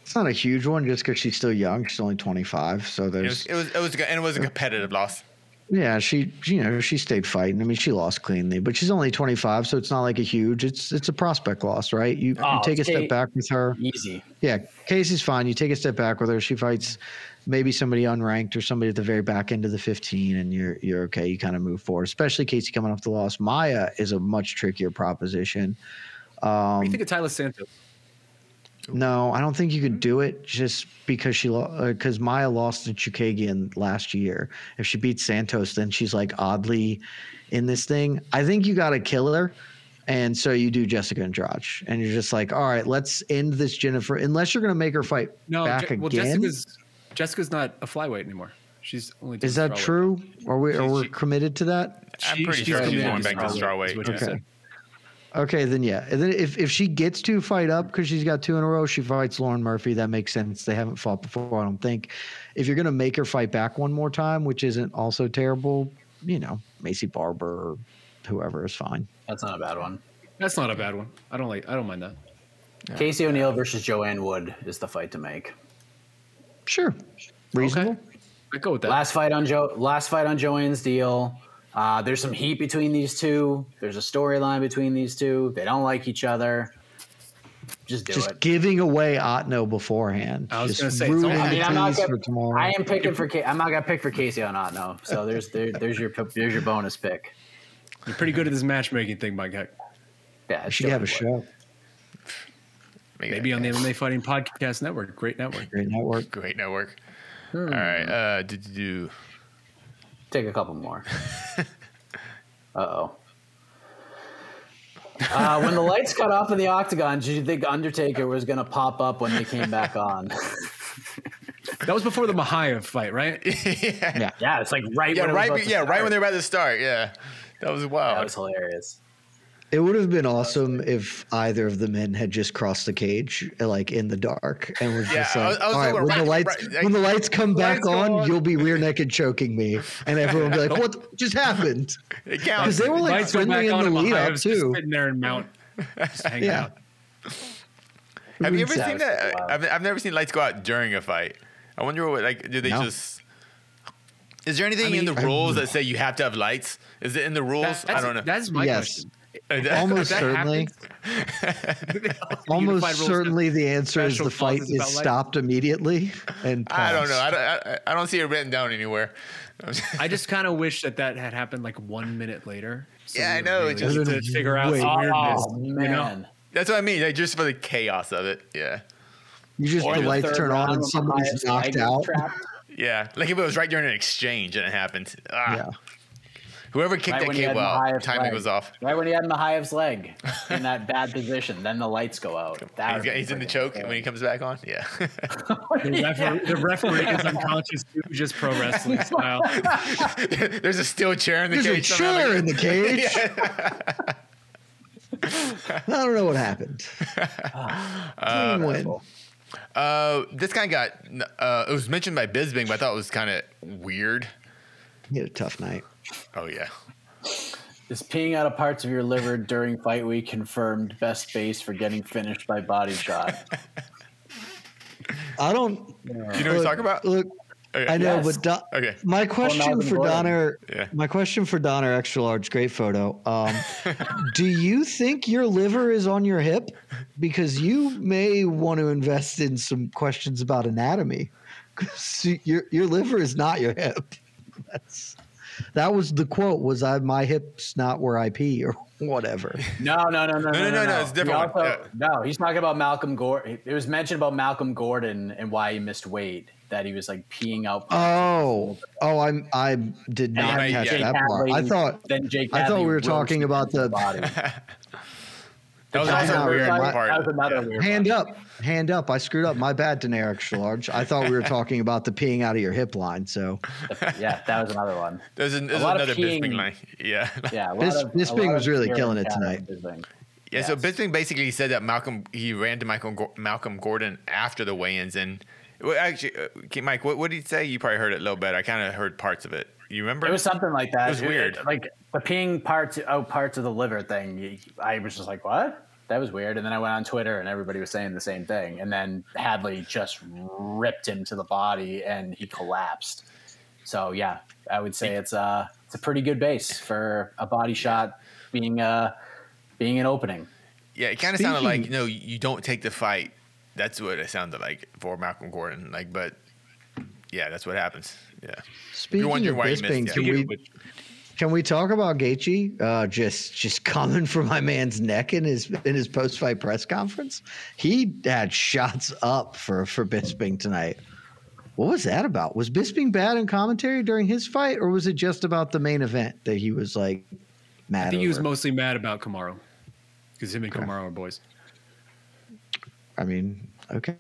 It's not a huge one just because she's still young. She's only 25, so It there's was, it was, it was, a- and it was a competitive loss. Yeah, she you know she stayed fighting. I mean, she lost cleanly, but she's only 25, so it's not like a huge. It's it's a prospect loss, right? You, Oh, you take a step back with her. Easy. Yeah, Casey's fine. You take a step back with her. She fights maybe somebody unranked or somebody at the very back end of the 15, and you're you're okay. You kind of move forward, especially Casey coming off the loss. Maia is a much trickier proposition. What Um, do you think of Tyler Santos? No, I don't think you could mm-hmm. do it just because she because uh, Maia lost to Chookagian last year. If she beats Santos, then she's like oddly in this thing. I think you got to kill her, and so you do Jessica Andrade, and you're just like, all right, let's end this Jennifer. Unless you're gonna make her fight No, back Je- well, again. Jessica's Jessica's not a flyweight anymore. She's only. Is that strawweight. true? Are we are we she- committed to that? I'm She- pretty she's sure she's committed going back to strawweight, strawweight. is Okay. Said. Okay, then yeah. And then if, if she gets to fight up because she's got two in a row, she fights Lauren Murphy. That makes sense. They haven't fought before, I don't think. If you're gonna make her fight back one more time, which isn't also terrible, you know, Maycee Barber or whoever is fine. That's not a bad one. That's not a bad one. I don't like. I don't mind that. Casey O'Neill versus Joanne Wood is the fight to make. Sure. Reasonable. I go with that. Last fight on Joe. Last fight on Joanne's deal. Uh, there's some heat between these two. There's a storyline between these two. They don't like each other. Just do Just it. giving away Otno beforehand. I was going to say, it's only, I, mean, I'm not gonna, tomorrow. I am picking for. I'm not gonna pick for Casey on Otno. So there's there, there's your there's your bonus pick. You're pretty good at this matchmaking thing, Mike Heck. Yeah, We should have a Joanne Wood. show. Maybe on the MMA Fighting Podcast Network. Great network. Great network. Great network. All right. Uh, did you do? Take a couple more. [laughs] uh oh. Uh, when the lights got off in the octagon, did you think Undertaker was going to pop up when they came back on? [laughs] That was before the Mokaev fight, right? [laughs] yeah. yeah, it's like right. Yeah. when it was Right. about be- to Yeah. Right when they're about to start. Yeah. That was wild. That was hilarious. It would have been awesome if either of the men had just crossed the cage, like in the dark, and was Yeah, just I like, was- I was "All right, thinking when the lights right, when the lights come back lights go on, on." you'll be rear naked choking me," and everyone will be like, "What [laughs] just happened?" it Because they were like Lights go friendly back in the lead up Mokaev's just too. sitting there and mount, [laughs] just hanging Yeah. out. Have you ever seen that? I've, I've never seen lights go out during a fight. I wonder what like do they No. just? Is there anything I mean, in the rules that say you have to have lights? Is it in the rules? That's, I don't know. That's my Yes. question. That- Almost certainly, [laughs] almost certainly, the answer is the fight is about light? stopped immediately. And I don't paused. know. I don't, I, I don't see it written down anywhere. I just kind of wish that that had happened like one minute later. So Yeah, I know, really just- to figure out Wait. some weirdness. Oh you know? man! That's what I mean. Like just for the chaos of it. Yeah. You just Or the the lights turn on and somebody's knocked out. trapped. [laughs] Yeah. Like if it was right during an exchange and it happened. Ah. Yeah. Whoever kicked Right that when he had cable timing leg. was off. Right when he had Mokaev's leg [laughs] in that bad position, then the lights go out. That He's, would got, he's in the choke insane. when he comes back on. Yeah. The, referee, the referee is unconscious too, just pro wrestling style. [laughs] There's a steel chair in the cage. There's a cage. somehow. chair in the cage. [laughs] I don't know what happened. Clean win. Uh, this guy got. Uh, it was mentioned by Bisping, but I thought it was kind of weird. He had a tough night. Oh yeah. Is peeing out of parts of your liver during fight week confirmed best base for getting finished by body shot? I don't. You know what he's look, talking about? Look, Okay. I know, Yes. but Do- Okay. my question Malcolm for Gordon. Donner, Yeah. my question for Donner, extra large, great photo. Um, [laughs] do you think your liver is on your hip? Because you may want to invest in some questions about anatomy. [laughs] 'Cause your your liver is not your hip. [laughs] That's that was the quote. Was I my hips not where I pee [laughs] or whatever? No, no, no, no, no, no, no, no, it's different He one. also- No, he's talking about Malcolm Gordon. It was mentioned about Malcolm Gordon and why he missed weight. That he was like peeing out. Oh, oh, I'm I did not then catch Jake that part. I thought Then Jake. I thought we were talking about the- body. [laughs] [laughs] That was I also know, a weird right? That part. was another Yeah. weird. Hand one. up, hand up. I screwed up. My bad, Daenerys extra large. I thought we were [laughs] talking about the peeing out of your hip line. So [laughs] Yeah, that was another one. There's, an, there's lot of another Bisping peeing. line. Yeah. Yeah, a lot Bis- of- Bisping was really killing it cat tonight. Bisping. Yeah, so Yes. Bisping basically said that Malcolm he ran to Michael Malcolm Gordon after the weigh-ins, and well, actually, uh, Mike, what, what did he say? You probably heard it a little bit. I kind of heard parts of it. You remember? It was something like that. It was weird. like the peeing parts out parts of the liver thing. I was just like, what? That was weird. And then I went on Twitter and everybody was saying the same thing. And then Hadley just ripped him to the body and he collapsed. So yeah, I would say it's a it's a pretty good base for a body shot being uh being an opening. yeah, it kind of sounded like Speaking- no, you don't take the fight. That's what it sounded like for Malcolm Gordon. Like, but yeah, that's what happens. Yeah. speaking of wondering why he missed Bisping, it. can we can we talk about Gaethje uh, just just coming for my man's neck in his in his post fight press conference? He had shots up for for Bisping tonight. What was that about? Was Bisping bad in commentary during his fight, or was it just about the main event that he was like mad? I think he was mostly mad about Kamaru because him and Kamaru are boys. I mean, okay,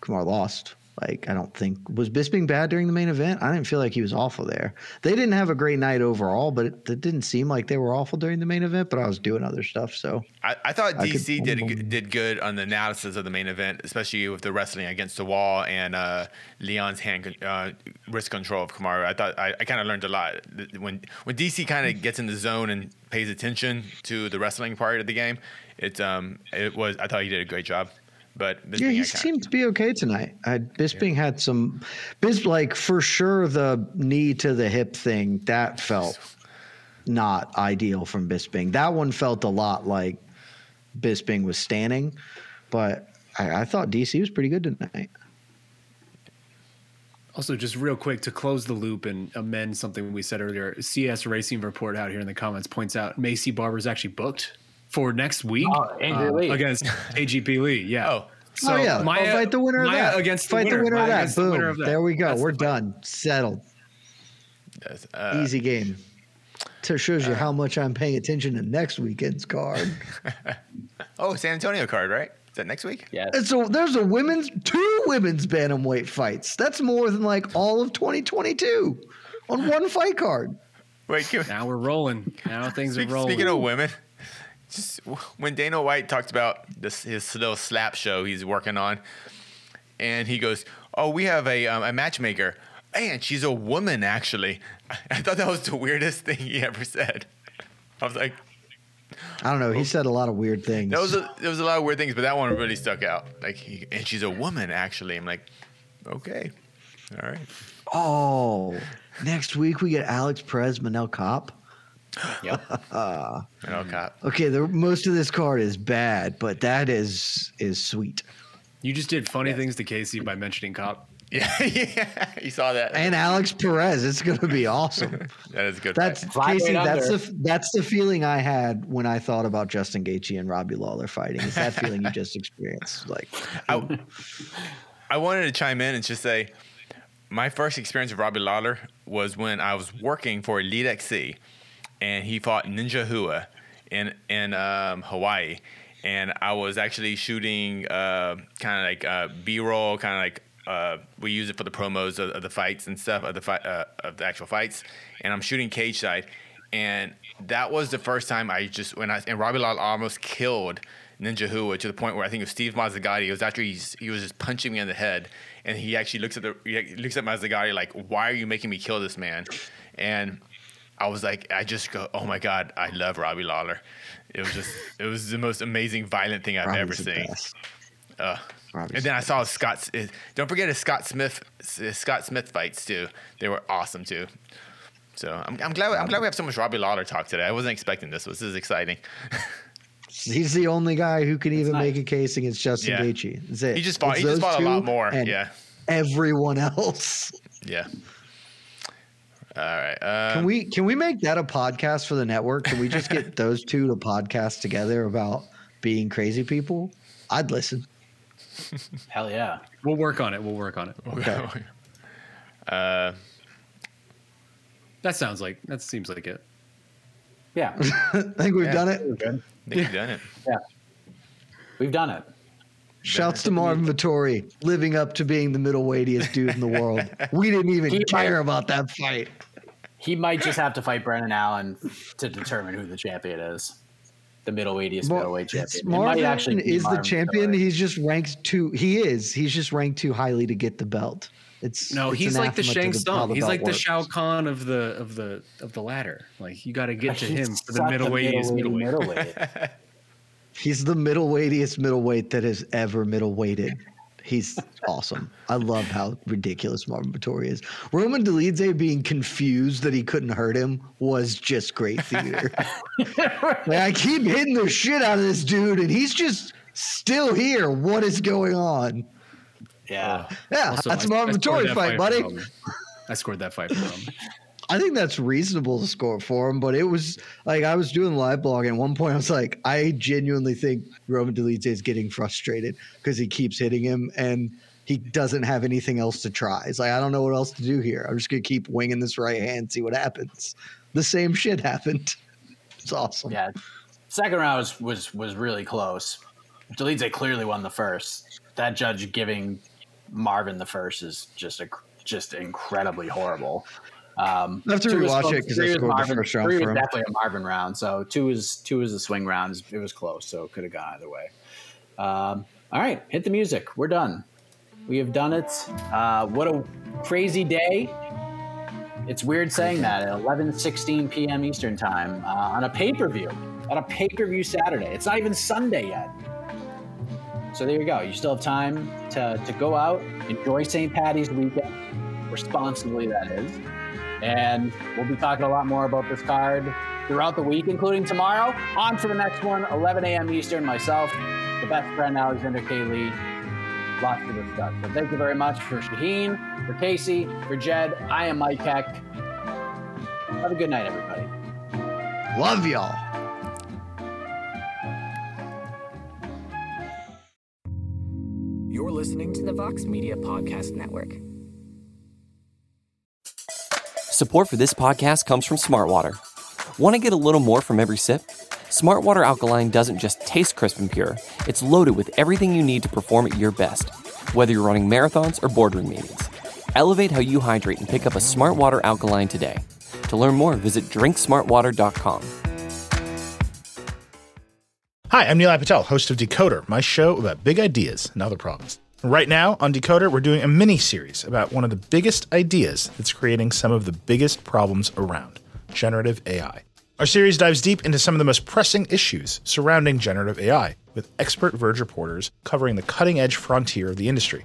Kumar lost. Like I don't think was Bisping bad during the main event. I didn't feel like he was awful there. They didn't have a great night overall, but it, it didn't seem like they were awful during the main event. But I was doing other stuff, so I, I thought I could- DC did did good on the analysis of the main event, especially with the wrestling against the wall and uh, Leon's hand uh, wrist control of Kamaru. I thought I, I kind of learned a lot when when DC kind of gets in the zone and pays attention to the wrestling part of the game. It um it was I thought he did a great job, but Bisping, yeah, he seemed to be okay tonight. I, Bisping had some, Bis like for sure the knee to the hip thing that felt not ideal from Bisping. That one felt a lot like Bisping was standing, but I, I thought DC was pretty good tonight. Also, just real quick to close the loop and amend something we said earlier, CS Racing Report out here in the comments points out Maycee Barber's actually booked for next week Oh, Andrea Lee. against [laughs] AGP Lee. Yeah. Oh. So oh yeah, Maia, I'll fight the winner Maia of that. against fight the winner, of that. against the Boom. of that. There we go. That's We're done. Settled. Uh, Easy game. So it shows you how much I'm paying attention to next weekend's card. [laughs] Oh, San Antonio card, right? Is that next week? Yeah. And so there's a women's two women's bantamweight fights. That's more than like all of 2022 on one fight card. Wait, can, Now we're rolling. Now [laughs] things Speak- are rolling. Speaking of women, just when Dana White talked about this his little slap show he's working on, and he goes, "Oh, we have a um, a matchmaker, and she's a woman actually." [laughs] I thought that was the weirdest thing he ever said. I was like, I don't know. He said a lot of weird things. there was a, there was a lot of weird things, but that one really stuck out. Like, he, and she's a woman actually. I'm like, okay, all right. oh, next week we get Alex Perez, Manel Kape. Yep. [laughs] No cop. Okay, the, most of this card is bad, but that is is sweet. You just did funny things to Casey by mentioning cop. [laughs] Yeah, yeah, you saw that. And Alex Perez, it's going to be awesome. [laughs] that is a good. That's fight. Casey. weight That's under. the that's the feeling I had when I thought about Justin Gaethje and Robbie Lawler fighting. It's that feeling you just experienced. Like, I, I wanted to chime in and just say my first experience with Robbie Lawler was when I was working for Elite XC and he fought Ninja Rua in in um, Hawaii. And I was actually shooting uh, kind of like uh, B-roll, kind of like uh, we use it for the promos of, of the fights and stuff of the fight uh, of the actual fights. And I'm shooting cage side, and that was the first time I just when I and Robbie Lawler almost killed Ninja Rua to the point where I think it was Steve Mazzagatti. It was after he's, he was just punching me in the head, and he actually looks at the he looks at Mazzagatti like, "Why are you making me kill this man?" And I was like, I just go, "Oh my god, I love Robbie Lawler." It was just it was the most amazing violent thing I've ever Robbie's the seen. best. Uh, and then I saw Scott. uh, Don't forget his Scott Smith his Scott Smith fights too. They were awesome too. So I'm, I'm glad I'm glad we have so much Robbie Lawler talk today. I wasn't expecting this. This is exciting. [laughs] He's the only guy who can even nice. make a case against Justin Yeah. Gaethje. That's it. He just fought. It's He just those fought a lot two more. and Yeah, Everyone else. yeah. All right. Um, Can we can we make that a podcast for the network? Can we just get [laughs] those two to podcast together about being crazy people? I'd listen. Hell yeah. We'll work on it. We'll work on it. Okay. [laughs] uh, That sounds like that seems like it. Yeah. I [laughs] think we've Yeah. done it. We're good. I think you've done it. Yeah. We've done it. Shouts to Marvin Vettori, living up to being the middleweightiest dude in the world. We didn't even He care might- about that fight. He might just have to fight Brendan Allen to determine who the champion is. The middleweightiest Mar- middleweight champion. It might Marvin actually be is the champion. Vettori. He's just ranked too. He is. He's just ranked too highly to get the belt. It's No, it's he's like the anathema Shang to the- how He's belt like the works. Shao Kahn of the of the of the ladder. Like you got to get to He's him for the such a middleweightiest middleweight middleweight. middleweight. [laughs] He's the middle middleweightiest middleweight that has ever middleweighted. He's awesome. I love how ridiculous Marvin Vettori is. Roman Dolidze being confused that he couldn't hurt him was just great theater. [laughs] like, I keep hitting the shit out of this dude, and he's just still here. What is going on? Yeah. Yeah, Also, that's I- a Marvin I Vettori that fight, buddy. I scored that fight for him. [laughs] I think that's reasonable to score for him, but it was like I was doing live blog, and at one point I was like, I genuinely think Roman Dolidze is getting frustrated because he keeps hitting him and he doesn't have anything else to try. It's like I don't know what else to do here. I'm just gonna keep winging this right hand, see what happens. The same shit happened. It's awesome. Yeah. Second round was was, was really close. Dolidze clearly won the first. That judge giving Marvin the First is just a just incredibly horrible. Um, I have to was rewatch it 'cause I three was the first round Three was definitely a Marvin round. So two is two is a swing round. It was close, so it could have gone either way. Um, all right, hit the music. We're done. We have done it. Uh, what a crazy day! It's weird saying that at 11:16 p.m. Eastern time uh, on a pay-per-view. On a pay-per-view Saturday. It's not even Sunday yet. So there you go. You still have time to, to go out, enjoy St. Patty's weekend, responsibly that is. And we'll be talking a lot more about this card throughout the week, including tomorrow. On to the next one, 11 a.m. Eastern. Myself, the best friend Alexander K. Lee. Lots to discuss. So thank you very much for Shaheen, for Casey, for Jed. I am Mike Heck. Have a good night, everybody. Love y'all. You're listening to the Vox Media Podcast Network. Support for this podcast comes from Smartwater. Want to get a little more from every sip? Smartwater Alkaline doesn't just taste crisp and pure, it's loaded with everything you need to perform at your best, whether you're running marathons or boardroom meetings. Elevate how you hydrate and pick up a Smartwater Alkaline today. To learn more, visit drinksmartwater.com. Hi, I'm Nilay Patel, host of Decoder, my show about big ideas and other problems. Right now on Decoder, we're doing a mini series about one of the biggest ideas that's creating some of the biggest problems around generative AI. Our series dives deep into some of the most pressing issues surrounding generative AI, with expert Verge reporters covering the cutting edge frontier of the industry.